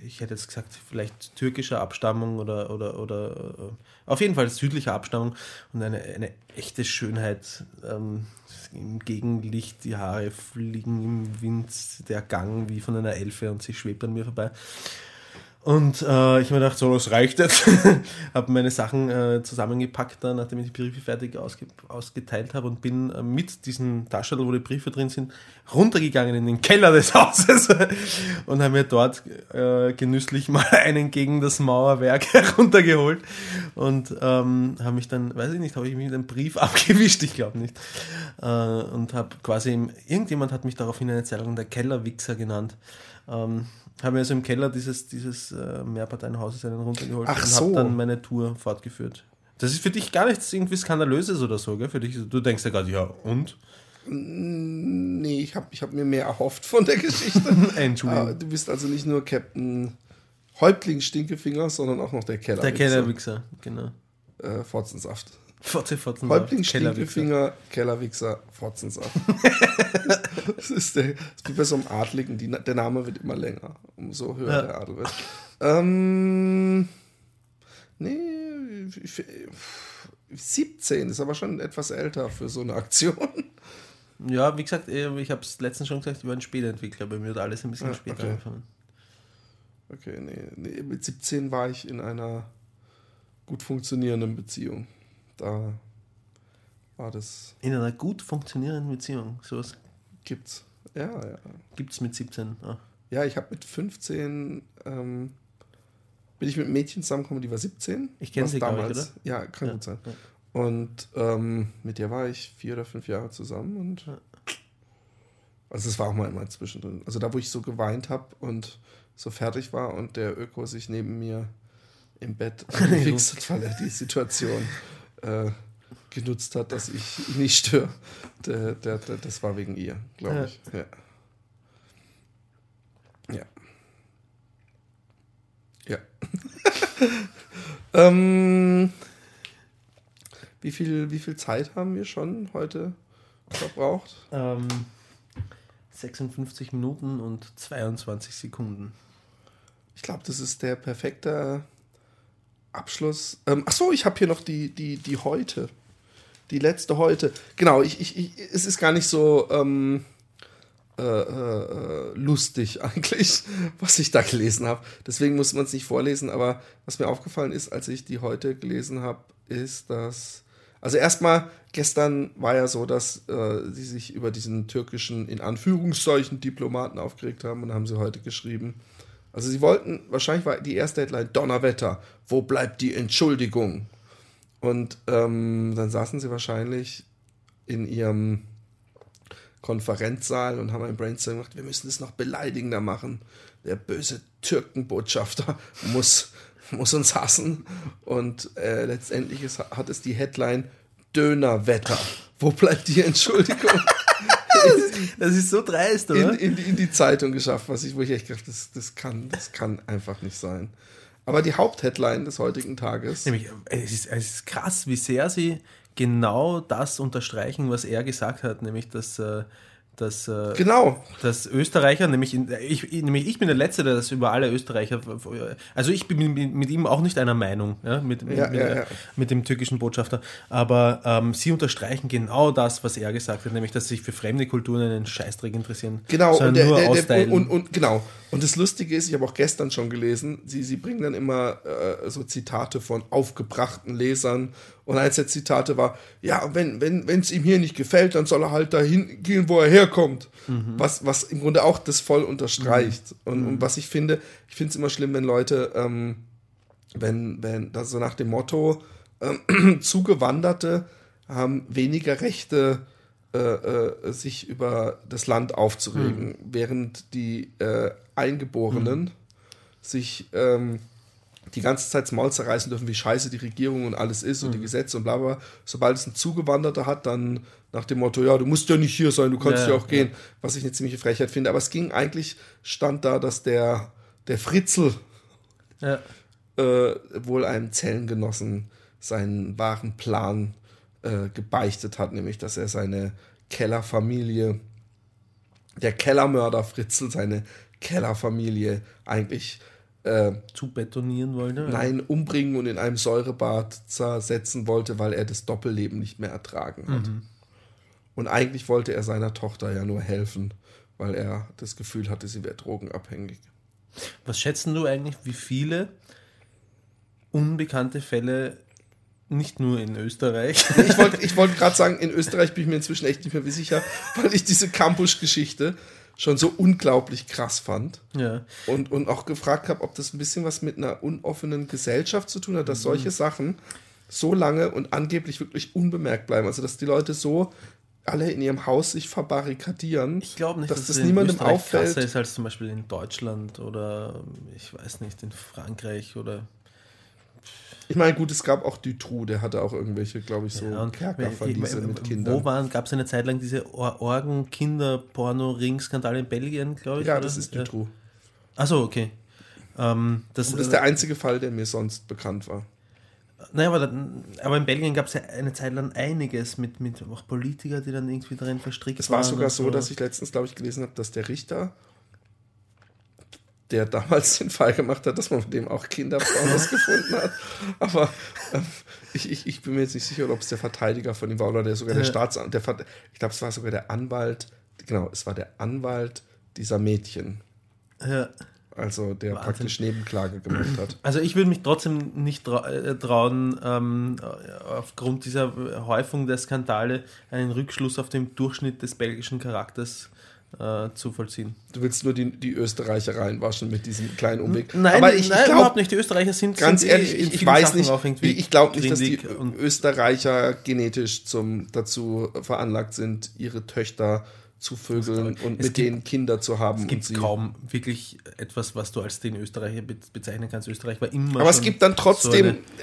ich hätte jetzt gesagt, vielleicht türkischer Abstammung oder, oder, oder äh, auf jeden Fall südlicher Abstammung und eine, eine echte Schönheit. Ähm, Im Gegenlicht, die Haare fliegen im Wind, der Gang wie von einer Elfe und sie schwebt an mir vorbei. Und äh, ich habe mir gedacht, so, das reicht jetzt. *laughs* habe meine Sachen äh, zusammengepackt, dann, nachdem ich die Briefe fertig ausge ausgeteilt habe und bin äh, mit diesem Taschel, wo die Briefe drin sind, runtergegangen in den Keller des *laughs* Hauses und habe mir dort äh, genüsslich mal *laughs* einen gegen das Mauerwerk heruntergeholt und ähm, habe mich dann, weiß ich nicht, habe ich mich mit einem Brief abgewischt, ich glaube nicht. Äh, und habe quasi, irgendjemand hat mich daraufhin eine Zeit lang der Kellerwichser genannt. Ähm, habe mir also im Keller dieses, dieses äh, Mehrparteienhauses einen runtergeholt Ach und so. habe dann meine Tour fortgeführt. Das ist für dich gar nichts irgendwie Skandalöses oder so, gell? Für dich, du denkst ja gerade, ja, und? Nee, ich habe ich hab mir mehr erhofft von der Geschichte. *laughs* Entschuldigung. Ah, du bist also nicht nur Captain Häuptling Stinkefinger, sondern auch noch der Keller. Der Kellerwichser, genau. Äh, Fotzensaft. Fotze, Fotzen, Häuptling Kellerwichser. Stinkefinger, Kellerwichser, Fotzensaft. *laughs* das, ist der, das bei so einem Adligen, die, der Name wird immer länger, umso höher Ja. der Adel wird. Ähm, nee, ich- 17 ist aber schon etwas älter für so eine Aktion. Ja, wie gesagt, äh, ich habe es letztens schon gesagt, ich war ein Spätentwickler, bei mir hat alles ein bisschen Ja, später okay. angefangen. Okay, nee, nee, mit 17 war ich in einer gut funktionierenden Beziehung. Da war das, In einer gut funktionierenden Beziehung, sowas gibt's. Ja, ja. gibt es mit 17. Ah. Ja, ich habe mit 15 ähm, bin ich mit einem Mädchen zusammengekommen, die war 17. Ich kenn Was sie, glaub ich, damals. Ja, kann Ja, gut sein. ja. Und ähm, mit der war ich vier oder fünf Jahre zusammen und Ja. also es war auch mal immer zwischendrin. Also da, wo ich so geweint habe und so fertig war und der Öko sich neben mir im Bett *laughs* angefixt hat, weil er die Situation äh, genutzt hat, dass ich nicht störe. Der, der, der, das war wegen ihr, glaube ich. Ja. Ja. Ja. *laughs* ähm, wie, viel, wie viel Zeit haben wir schon heute verbraucht? Ähm, 56 Minuten und 22 Sekunden. Ich glaube, das ist der perfekte Abschluss. Ähm, ach so, ich habe hier noch die, die, die heute. Die letzte heute. Genau, ich, ich, ich, es ist gar nicht so ähm, äh, äh, lustig *laughs* eigentlich, was ich da gelesen habe. Deswegen muss man es nicht vorlesen. Aber was mir aufgefallen ist, als ich die heute gelesen habe, ist, dass. Also erstmal, gestern war ja so, dass äh, sie sich über diesen türkischen, in Anführungszeichen, Diplomaten aufgeregt haben und haben sie heute geschrieben. Also sie wollten, wahrscheinlich war die erste Headline Donnerwetter, wo bleibt die Entschuldigung? Und ähm, dann saßen sie wahrscheinlich in ihrem Konferenzsaal und haben ein Brainstorm gemacht, wir müssen es noch beleidigender machen. Der böse Türkenbotschafter *laughs* muss, muss uns hassen. Und äh, letztendlich ist, hat es die Headline Dönerwetter. Wo bleibt die Entschuldigung? *laughs* *laughs* Das ist so dreist, in, oder? in, die- in die Zeitung geschafft, was ich, wo ich echt gedacht das, das, kann, das kann einfach nicht sein. Aber die Hauptheadline des heutigen Tages. Nämlich, es ist, es ist krass, wie sehr sie genau das unterstreichen, was er gesagt hat, nämlich dass, äh, dass, äh, Genau. dass Österreicher, nämlich, in, ich, nämlich ich bin der Letzte, der das über alle Österreicher, also ich bin mit, mit ihm auch nicht einer Meinung, ja, mit, Ja, mit, ja, ja. mit dem türkischen Botschafter, aber ähm, sie unterstreichen genau das, was er gesagt hat, nämlich dass sich für fremde Kulturen einen Scheißdreck interessieren, Genau, und, der, nur der, der, und, und genau. Und das Lustige ist, ich habe auch gestern schon gelesen, sie, sie bringen dann immer äh, so Zitate von aufgebrachten Lesern. Und eins der Zitate war, ja, wenn wenn wenn, es ihm hier nicht gefällt, dann soll er halt dahin gehen, wo er herkommt. Was, was im Grunde auch das voll unterstreicht. Und, und was ich finde, ich finde es immer schlimm, wenn Leute, ähm, wenn, wenn, das so nach dem Motto, ähm, *clears throat* Zugewanderte haben weniger Rechte, äh, äh, sich über das Land aufzuregen, während die äh, Eingeborenen sich ähm, die ganze Zeit das Maul zerreißen dürfen, wie scheiße die Regierung und alles ist und die Gesetze und bla bla. Sobald es ein Zugewanderter hat, dann nach dem Motto, ja, du musst ja nicht hier sein, du kannst ja, Ja, auch gehen, was ich eine ziemliche Frechheit finde. Aber es ging eigentlich, stand da, dass der, der Fritzel ja. äh, wohl einem Zellengenossen seinen wahren Plan äh, gebeichtet hat, nämlich dass er seine Kellerfamilie, der Kellermörder Fritzl, seine Kellerfamilie eigentlich äh, Zu betonieren wollte. nein umbringen und in einem Säurebad zersetzen wollte, weil er das Doppelleben nicht mehr ertragen hat. Und eigentlich wollte er seiner Tochter ja nur helfen, weil er das Gefühl hatte, sie wäre drogenabhängig. Was schätzen du eigentlich, wie viele unbekannte Fälle nicht nur in Österreich. *laughs* Ich wollte ich wollt gerade sagen, in Österreich bin ich mir inzwischen echt nicht mehr wie sicher, weil ich diese Campus-Geschichte schon so unglaublich krass fand. ja. Und, und auch gefragt habe, ob das ein bisschen was mit einer unoffenen Gesellschaft zu tun hat, dass solche Sachen so lange und angeblich wirklich unbemerkt bleiben. Also, dass die Leute so alle in ihrem Haus sich verbarrikadieren, Ich glaube nicht, dass dass, das in niemandem Österreich auffällt. krasser ist als zum Beispiel in Deutschland oder ich weiß nicht, in Frankreich oder Ich meine, gut, es gab auch Dutroux, der hatte auch irgendwelche, glaube ich, so Ja, Kerkerverliese mit Wo Kindern. waren, gab es eine Zeit lang diese Or Orgen-Kinder-Porno-Ring-Skandal in Belgien, glaube ich? Ja, oder? das ist Dutroux. Achso, okay. Ähm, das, Das ist der einzige Fall, der mir sonst bekannt war. Naja, aber, dann, aber in Belgien gab es ja eine Zeit lang einiges mit, mit auch Politiker, die dann irgendwie darin verstrickt Es war waren sogar und so, dass ich letztens, glaube ich, gelesen habe, dass der Richter, der damals den Fall gemacht hat, dass man mit dem auch Kinderpornos *laughs* gefunden hat. Aber ähm, ich, ich, ich bin mir jetzt nicht sicher, ob es der Verteidiger von ihm war oder der sogar der. Staatsanwalt. Der, ich glaube, es war sogar der Anwalt. Genau, es war der Anwalt dieser Mädchen. Ja. Also der Wahnsinn. praktisch Nebenklage gemacht hat. Also ich würde mich trotzdem nicht äh, trauen, ähm, äh, aufgrund dieser Häufung der Skandale einen Rückschluss auf den Durchschnitt des belgischen Charakters äh, zu vollziehen. Du willst nur die, die Österreicher reinwaschen mit diesem kleinen Umweg. Nein, Aber ich, nein ich überhaupt glaube, nicht. Die Österreicher sind ganz sind eh ehrlich, ich, ich weiß Sachen nicht, ich, glaube nicht, dass die Österreicher genetisch zum, dazu veranlagt sind, ihre Töchter zu vögeln und mit gibt- denen Kinder zu haben. Es gibt kaum wirklich etwas, was du als den Österreicher be bezeichnen kannst. Österreich war immer aber es gibt dann trotzdem,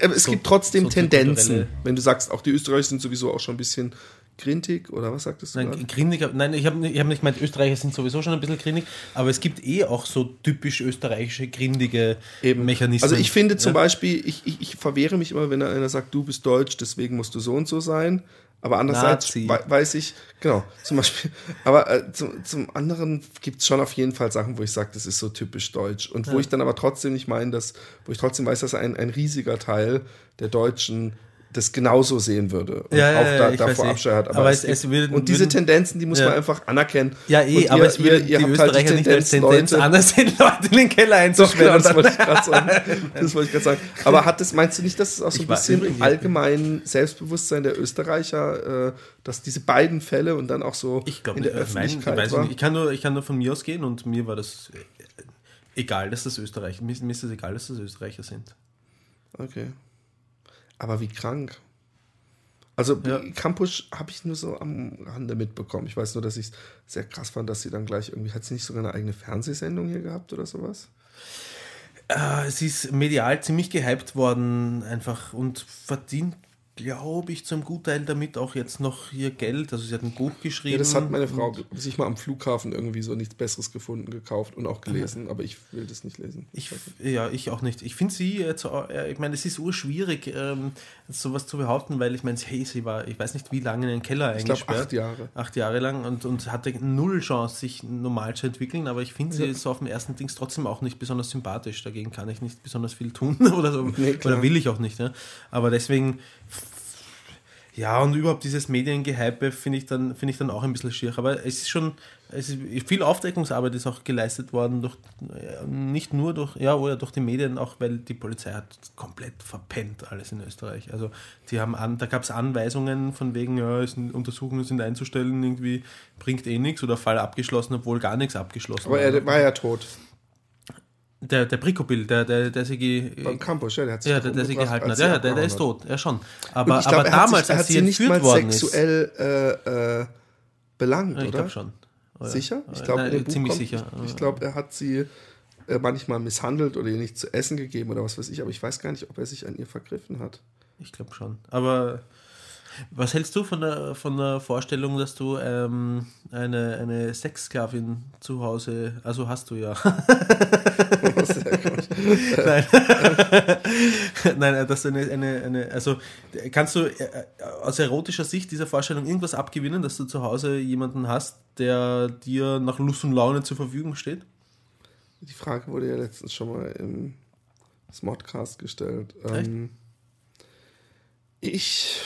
so eine äh, es so- gibt trotzdem soziokulturelle- Tendenzen. Wenn du sagst, auch die Österreicher sind sowieso auch schon ein bisschen grintig oder was sagtest du? Nein, grindig, nein, ich habe ich hab nicht gemeint, Österreicher sind sowieso schon ein bisschen grindig, aber es gibt eh auch so typisch österreichische, grindige Mechanismen. Also ich finde zum ja. Beispiel, ich, ich, ich verwehre mich immer, wenn einer sagt, du bist deutsch, deswegen musst du so und so sein. Aber andererseits wei- weiß ich, genau, zum Beispiel, aber äh, zum, zum anderen gibt es schon auf jeden Fall Sachen, wo ich sage, das ist so typisch deutsch. Und wo ich dann aber trotzdem nicht meine, dass, wo ich trotzdem weiß, dass ein, ein riesiger Teil der Deutschen das genauso sehen würde und Ja, ja, auch ja, da, ich davor. Abscheu hat. Aber es- gibt- es würden- und diese würden- Tendenzen, die muss Ja. man einfach anerkennen. Ja, eh, Und aber ihr- es würde ihr- ihr die habt halt Österreicher nicht als Tendenz Leute- anders sehen, *laughs* Leute in den Keller doch, genau, einzusperren. das wollte ich gerade sagen. *laughs* Das wollte ich gerade sagen. Aber hat das, meinst du nicht, dass es auch so ein Ich war- bisschen im ich- allgemeinen Selbstbewusstsein der Österreicher, äh, dass diese beiden Fälle und dann auch so ich glaube in der Ich, mein, ich, Öffentlichkeit weiß war? nicht. ich, kann nur, ich kann nur von mir ausgehen und mir war das äh, egal, dass das Österreicher mir, mir ist es egal, dass das Österreicher sind. Okay. Aber wie krank. Also Ja. Campus habe ich nur so am Rande mitbekommen. Ich weiß nur, dass ich es sehr krass fand, dass sie dann gleich irgendwie, hat sie nicht sogar eine eigene Fernsehsendung hier gehabt oder sowas? Äh, es ist medial ziemlich gehypt worden einfach und verdient, glaube ich, zum Gutteil damit auch jetzt noch ihr Geld. Also sie hat ein Buch geschrieben. Ja, das hat meine Frau sich mal am Flughafen irgendwie so nichts Besseres gefunden, gekauft und auch gelesen, aber ich will das nicht lesen. Ich, ja, ich auch nicht. Ich finde sie jetzt, äh, ich meine, es ist urschwierig, ähm, sowas zu behaupten, weil ich meine, hey, sie war, ich weiß nicht wie lange in den Keller Ich glaube eingesperrt. acht Jahre. Acht Jahre lang und, und hatte null Chance, sich normal zu entwickeln, aber ich finde sie Ja. so auf dem ersten Dings trotzdem auch nicht besonders sympathisch. Dagegen kann ich nicht besonders viel tun *laughs* oder so. Nee, oder will ich auch nicht. Ja. Aber deswegen, ja, und überhaupt dieses Mediengehype finde ich, dann finde ich dann auch ein bisschen schier. Aber es ist schon, es ist viel Aufdeckungsarbeit ist auch geleistet worden, durch, äh, nicht nur durch, ja, oder durch die Medien, auch weil die Polizei hat komplett verpennt alles in Österreich. Also die haben an, da gab es Anweisungen von wegen, ja, Untersuchungen sind einzustellen, irgendwie bringt eh nichts oder Fall abgeschlossen, obwohl gar nichts abgeschlossen Aber er war ja tot. Der, der Bricobil, der, der, der sich Beim Campus, ja, der hat sich ja, der, der sie umgebracht, gehalten hat. Ja, der, der ist tot, ja schon. Aber, ich glaub, aber er damals, sich, als hat sie entführt mal worden sexuell äh, äh, belangt, ist, ich oder? glaube schon. Oder? Sicher? Ich glaube, Buch ziemlich kommt, sicher. Ich, ich glaube, er hat sie äh, manchmal misshandelt oder ihr nicht zu essen gegeben oder was weiß ich, aber ich weiß gar nicht, ob er sich an ihr vergriffen hat. Ich glaube schon. Aber was hältst du von der, von der Vorstellung, dass du ähm, eine, eine Sexsklavin zu Hause, also hast du ja. *laughs* Nein. *laughs* Nein, äh, dass du eine, eine, eine, also kannst du äh, aus erotischer Sicht dieser Vorstellung irgendwas abgewinnen, dass du zu Hause jemanden hast, der dir nach Lust und Laune zur Verfügung steht? Die Frage wurde ja letztens schon mal im Smodcast gestellt. Ähm, ich.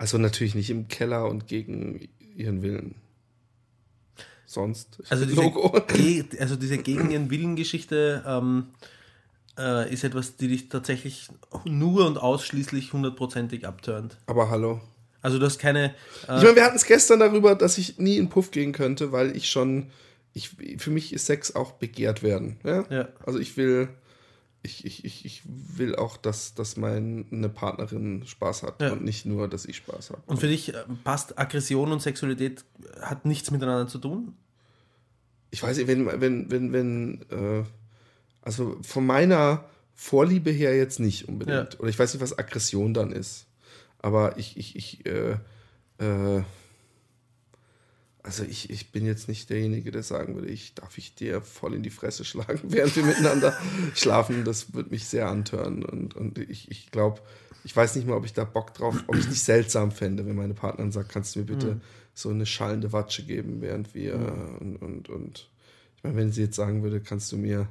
Also natürlich nicht im Keller und gegen ihren Willen. Sonst. Also *laughs* diese, Ge also diese gegen ihren Willen-Geschichte ähm, äh, ist etwas, die dich tatsächlich nur und ausschließlich hundertprozentig abturnt. Aber hallo. Also du hast keine. Äh ich meine, wir hatten es gestern darüber, dass ich nie in Puff gehen könnte, weil ich schon. Ich, für mich ist Sex auch begehrt werden. Ja? ja. Also ich will. Ich, ich, ich, ich will auch, dass, dass meine Partnerin Spaß hat ja. und nicht nur, dass ich Spaß habe. Und für dich äh, passt Aggression und Sexualität hat nichts miteinander zu tun? Ich weiß nicht, wenn, wenn, wenn, wenn, äh, also von meiner Vorliebe her jetzt nicht unbedingt. Ja. Oder ich weiß nicht, was Aggression dann ist. Aber ich, ich, ich, äh, äh, also ich, ich bin jetzt nicht derjenige, der sagen würde, ich darf ich dir voll in die Fresse schlagen, *laughs* während wir miteinander schlafen. Das würde mich sehr antören. Und, und ich, ich glaube, ich weiß nicht mal, ob ich da Bock drauf, ob ich es nicht seltsam fände, wenn meine Partnerin sagt, kannst du mir bitte mhm. so eine schallende Watsche geben, während wir mhm. und, und, und ich meine, wenn sie jetzt sagen würde, kannst du mir,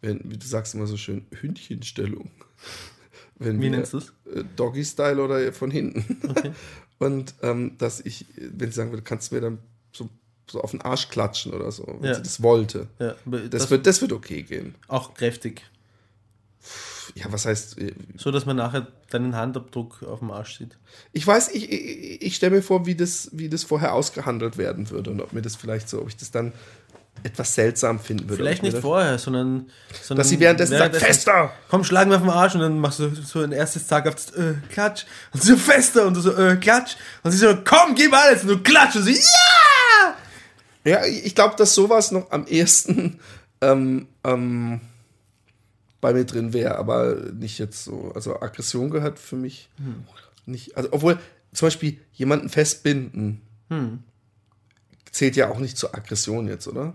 wenn, wie du sagst immer so schön, Hündchenstellung. *laughs* Wenn Wie wir, nennst du es? Äh, Doggy-Style oder von hinten. Okay. *laughs* Und ähm, dass ich, wenn sie sagen würde, kannst du mir dann so, so auf den Arsch klatschen oder so, wenn ja. sie das wollte. Ja, das, das, wird, das wird okay gehen. Auch kräftig. Ja, was heißt. Äh, so, dass man nachher deinen Handabdruck auf dem Arsch sieht. Ich weiß, ich, ich, ich stelle mir vor, wie das, wie das vorher ausgehandelt werden würde und ob mir das vielleicht so, ob ich das dann etwas seltsam finden würde. Vielleicht nicht vorher, sondern, sondern dass sie währenddessen, währenddessen sagt, fester! Komm, schlagen wir auf den Arsch und dann machst du so ein erstes Tag auf das, äh, klatsch und so fester und du so, äh, klatsch und sie so, komm, gib alles und du klatsch und sie, ja! Ja, ich glaube, dass sowas noch am ehesten ähm, ähm, bei mir drin wäre, aber nicht jetzt so. Also Aggression gehört für mich hm. nicht. Also, obwohl zum Beispiel jemanden festbinden hm. zählt ja auch nicht zur Aggression jetzt, oder?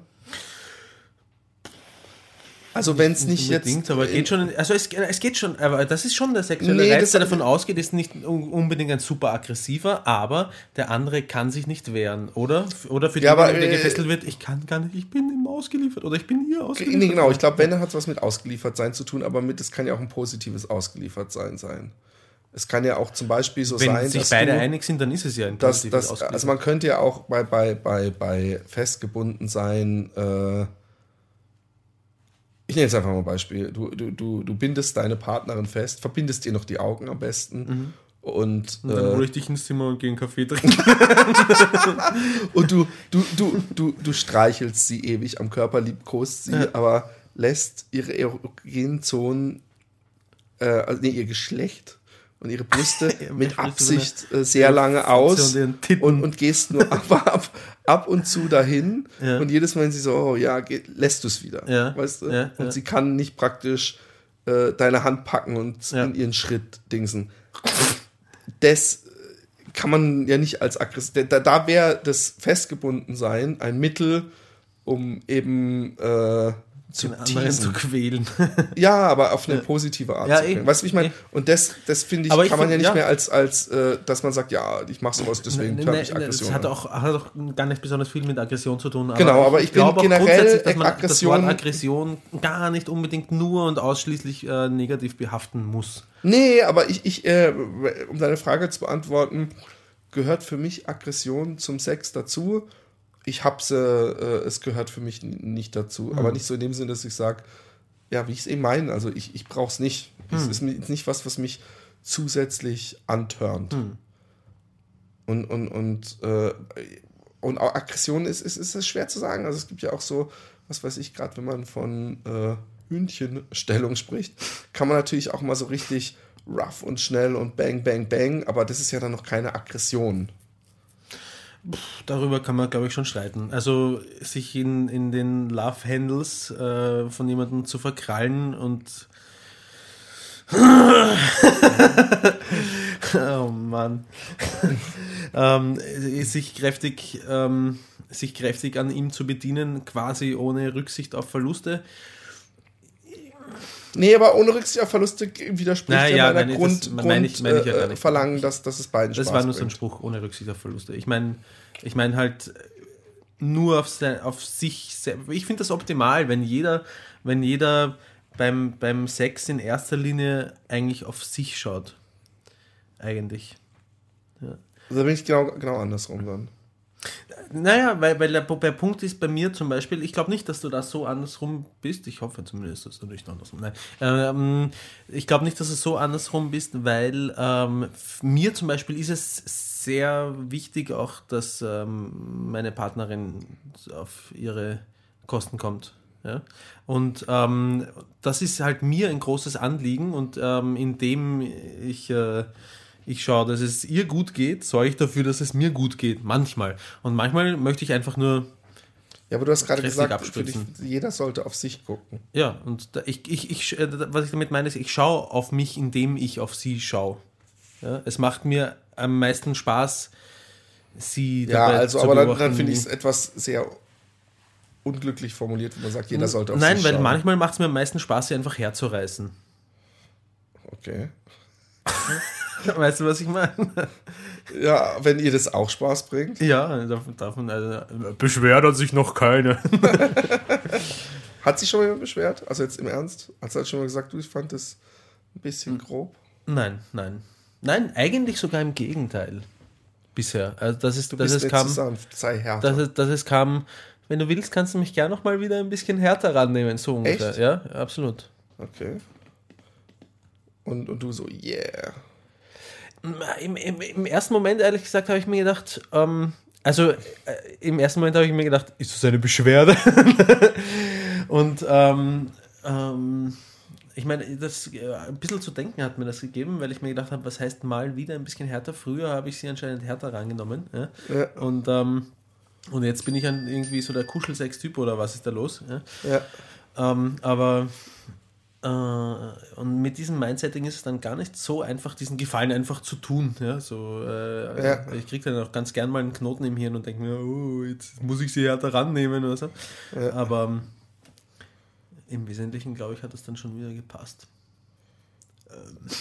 Also wenn es nicht, jetzt. Aber geht schon, also es, es geht schon, aber das ist schon der sexuelle nee, Reiz, der davon ausgeht, ist nicht unbedingt ein super aggressiver, aber der andere kann sich nicht wehren, oder? Oder für ja, den, der äh, gefesselt wird, ich kann gar nicht, ich bin ihm ausgeliefert oder ich bin hier ausgeliefert. Nee, genau, ich glaube, wenn, dann hat es was mit ausgeliefert sein zu tun, aber mit, es kann ja auch ein positives ausgeliefert sein sein. Es kann ja auch zum Beispiel so Wenn sein, sich dass beide du, einig sind, dann ist es ja ein positives dass, dass, Also man könnte ja auch bei, bei, bei, bei festgebunden sein, äh, ich nehme jetzt einfach mal ein Beispiel. Du, du, du, du bindest deine Partnerin fest, verbindest ihr noch die Augen am besten. Mhm. Und, und, dann äh, hole ich dich ins Zimmer und gehe einen Kaffee trinken. *laughs* *laughs* und du, du, du, du, du streichelst sie ewig am Körper, liebkost sie, ja. aber lässt ihre erogenen Zonen, äh, also nee, ihr Geschlecht und ihre Brüste *laughs* mit Absicht äh, sehr lange aus und, und, gehst nur *laughs* ab, ab, ab und zu dahin ja. und jedes Mal, wenn sie so, oh ja, geht, lässt du es wieder, ja. weißt du? Ja, und sie kann nicht praktisch äh, deine Hand packen und in ihren Schritt dingsen. Das kann man ja nicht als aggressiv, da, da wäre das Festgebundensein ein Mittel, um eben äh, zu den anderen zu quälen. *laughs* ja, aber auf eine positive Art ja, zu quälen. Weißt du, wie ich meine? Und das, das finde ich, aber kann ich man ja nicht ja. mehr als, als äh, dass man sagt, ja, ich mache sowas, deswegen ne, ne, ich Aggression. Das hat auch, hat auch gar nicht besonders viel mit Aggression zu tun. Aber genau, aber ich, ich glaube generell, dass man Aggression, das Aggression gar nicht unbedingt nur und ausschließlich äh, negativ behaften muss. Nee, aber ich, ich äh, um deine Frage zu beantworten, gehört für mich Aggression zum Sex dazu ich hab's, äh, es gehört für mich nicht dazu. Mhm. Aber nicht so in dem Sinne, dass ich sage, ja, wie ich es eben meine, also ich, ich brauche es nicht. Es mhm. ist nicht was, was mich zusätzlich antörnt. Mhm. Und, und, und, äh, und auch Aggression ist, ist, ist, ist schwer zu sagen. Also es gibt ja auch so, was weiß ich, gerade wenn man von äh, Hühnchenstellung spricht, kann man natürlich auch mal so richtig rough und schnell und bang, bang, bang, aber das ist ja dann noch keine Aggression darüber kann man, glaube ich, schon streiten. Also sich in, in den Love Handles äh, von jemandem zu verkrallen und *laughs* oh Mann. *laughs* ähm, sich kräftig ähm, sich kräftig an ihm zu bedienen, quasi ohne Rücksicht auf Verluste. Nee, aber ohne Rücksicht auf Verluste widerspricht Na, ja, ja meiner Grund, das, Grund ich, ich ja äh, Verlangen, dass, dass es beiden Das Spaß war nur bringt. so ein Spruch ohne Rücksicht auf Verluste. Ich meine, ich meine halt, nur auf, sein, auf sich selber. Ich finde das optimal, wenn jeder, wenn jeder beim, beim Sex in erster Linie eigentlich auf sich schaut. Eigentlich. Ja. Da bin ich genau, genau andersrum dann. Naja, weil, weil der, der Punkt ist bei mir zum Beispiel, ich glaube nicht, dass du da so andersrum bist. Ich hoffe zumindest, dass du nicht andersrum. Nein. Ähm, ich glaube nicht, dass du so andersrum bist, weil ähm, mir zum Beispiel ist es sehr wichtig auch, dass ähm, meine Partnerin auf ihre Kosten kommt. Ja? Und ähm, das ist halt mir ein großes Anliegen und ähm, indem ich äh, ich schaue, dass es ihr gut geht, sorge ich dafür, dass es mir gut geht. Manchmal. Und manchmal möchte ich einfach nur. Ja, aber du hast gerade gesagt, dich, jeder sollte auf sich gucken. Ja, und da, ich, ich, ich, äh, was ich damit meine, ist, ich schaue auf mich, indem ich auf sie schaue. Ja, es macht mir am meisten Spaß, sie Ja, also, aber dann, dann finde ich es etwas sehr unglücklich formuliert, wenn man sagt, jeder sollte auf Nein, sich schauen. Nein, weil manchmal macht es mir am meisten Spaß, sie einfach herzureißen. Okay. *laughs* Weißt du, was ich meine? Ja, wenn ihr das auch Spaß bringt. Ja, davon, also, beschwert hat sich noch keine. *laughs* hat sich schon mal beschwert? Also jetzt im Ernst? Hat sie halt schon mal gesagt, du, ich fand das ein bisschen hm. grob? Nein, nein. Nein, eigentlich sogar im Gegenteil. Bisher. Also das ist, du dass bist es kam, sanft, sei härter. Dass es, dass es kam, wenn du willst, kannst du mich gerne noch mal wieder ein bisschen härter rannehmen, so ungefähr. Echt? Ja, absolut. Okay. Und, und du so, yeah. Im, im, Im, ersten Moment, ehrlich gesagt, habe ich mir gedacht, ähm, also äh, im ersten Moment habe ich mir gedacht, ist das eine Beschwerde? *laughs* und ähm, ähm, ich meine, das äh, ein bisschen zu denken hat mir das gegeben, weil ich mir gedacht habe, was heißt mal wieder ein bisschen härter? Früher habe ich sie anscheinend härter rangenommen. Ja? Ja. Und, ähm, und jetzt bin ich dann irgendwie so der Kuschelsex-Typ oder was ist da los? Ja. Ähm, aber und mit diesem Mindsetting ist es dann gar nicht so einfach, diesen Gefallen einfach zu tun. Ja, so, äh, ja. Ich kriege dann auch ganz gern mal einen Knoten im Hirn und denke mir, oh, jetzt muss ich sie härter rannehmen oder so. Ja. Aber ähm, im Wesentlichen, glaube ich, hat das dann schon wieder gepasst.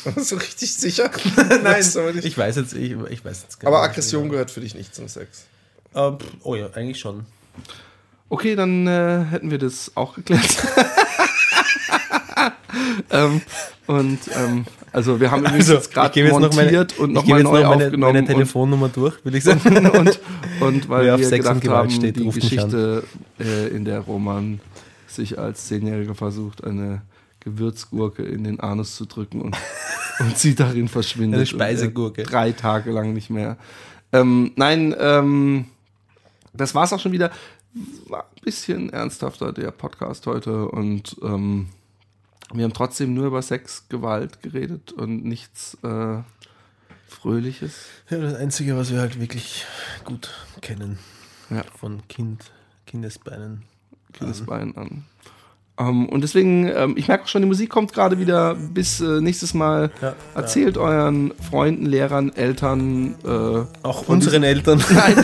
*laughs* so richtig sicher? *laughs* Nein, ich weiß jetzt, ich, ich weiß jetzt gar Aber Aggression gehört für dich nicht zum Sex. Ähm, oh ja, eigentlich schon. Okay, dann äh, hätten wir das auch geklärt. *laughs* ähm, und ähm, also wir haben übrigens also, gerade montiert noch meine, und nochmal neu noch meine, aufgenommen. Meine Telefonnummer durch, will ich sagen. *laughs* und, und weil Wer wir gedacht haben, steht, die Geschichte, äh, in der Roman sich als Zehnjähriger versucht, eine Gewürzgurke in den Anus zu drücken und, *laughs* und sie darin verschwindet. Eine Speisegurke. Drei Tage lang nicht mehr. Ähm, nein, ähm, das war's auch schon wieder. War ein bisschen ernsthafter, der Podcast heute. Und ähm, wir haben trotzdem nur über Sex, Gewalt geredet und nichts äh, Fröhliches. Ja, das Einzige, was wir halt wirklich gut kennen. Ja. Von Kind, Kindesbeinen. Kindesbeinen an. Um, ähm, und deswegen, ähm, ich merke auch schon, die Musik kommt gerade wieder. Bis äh, nächstes Mal. Ja, Erzählt ja. euren Freunden, Lehrern, Eltern. Äh, auch unseren Eltern. *laughs* Nein,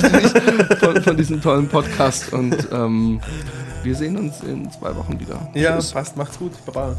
von, von, diesem tollen Podcast. Und ähm, wir sehen uns in zwei Wochen wieder. Ja, Tschüss. passt. Macht's gut. Baba.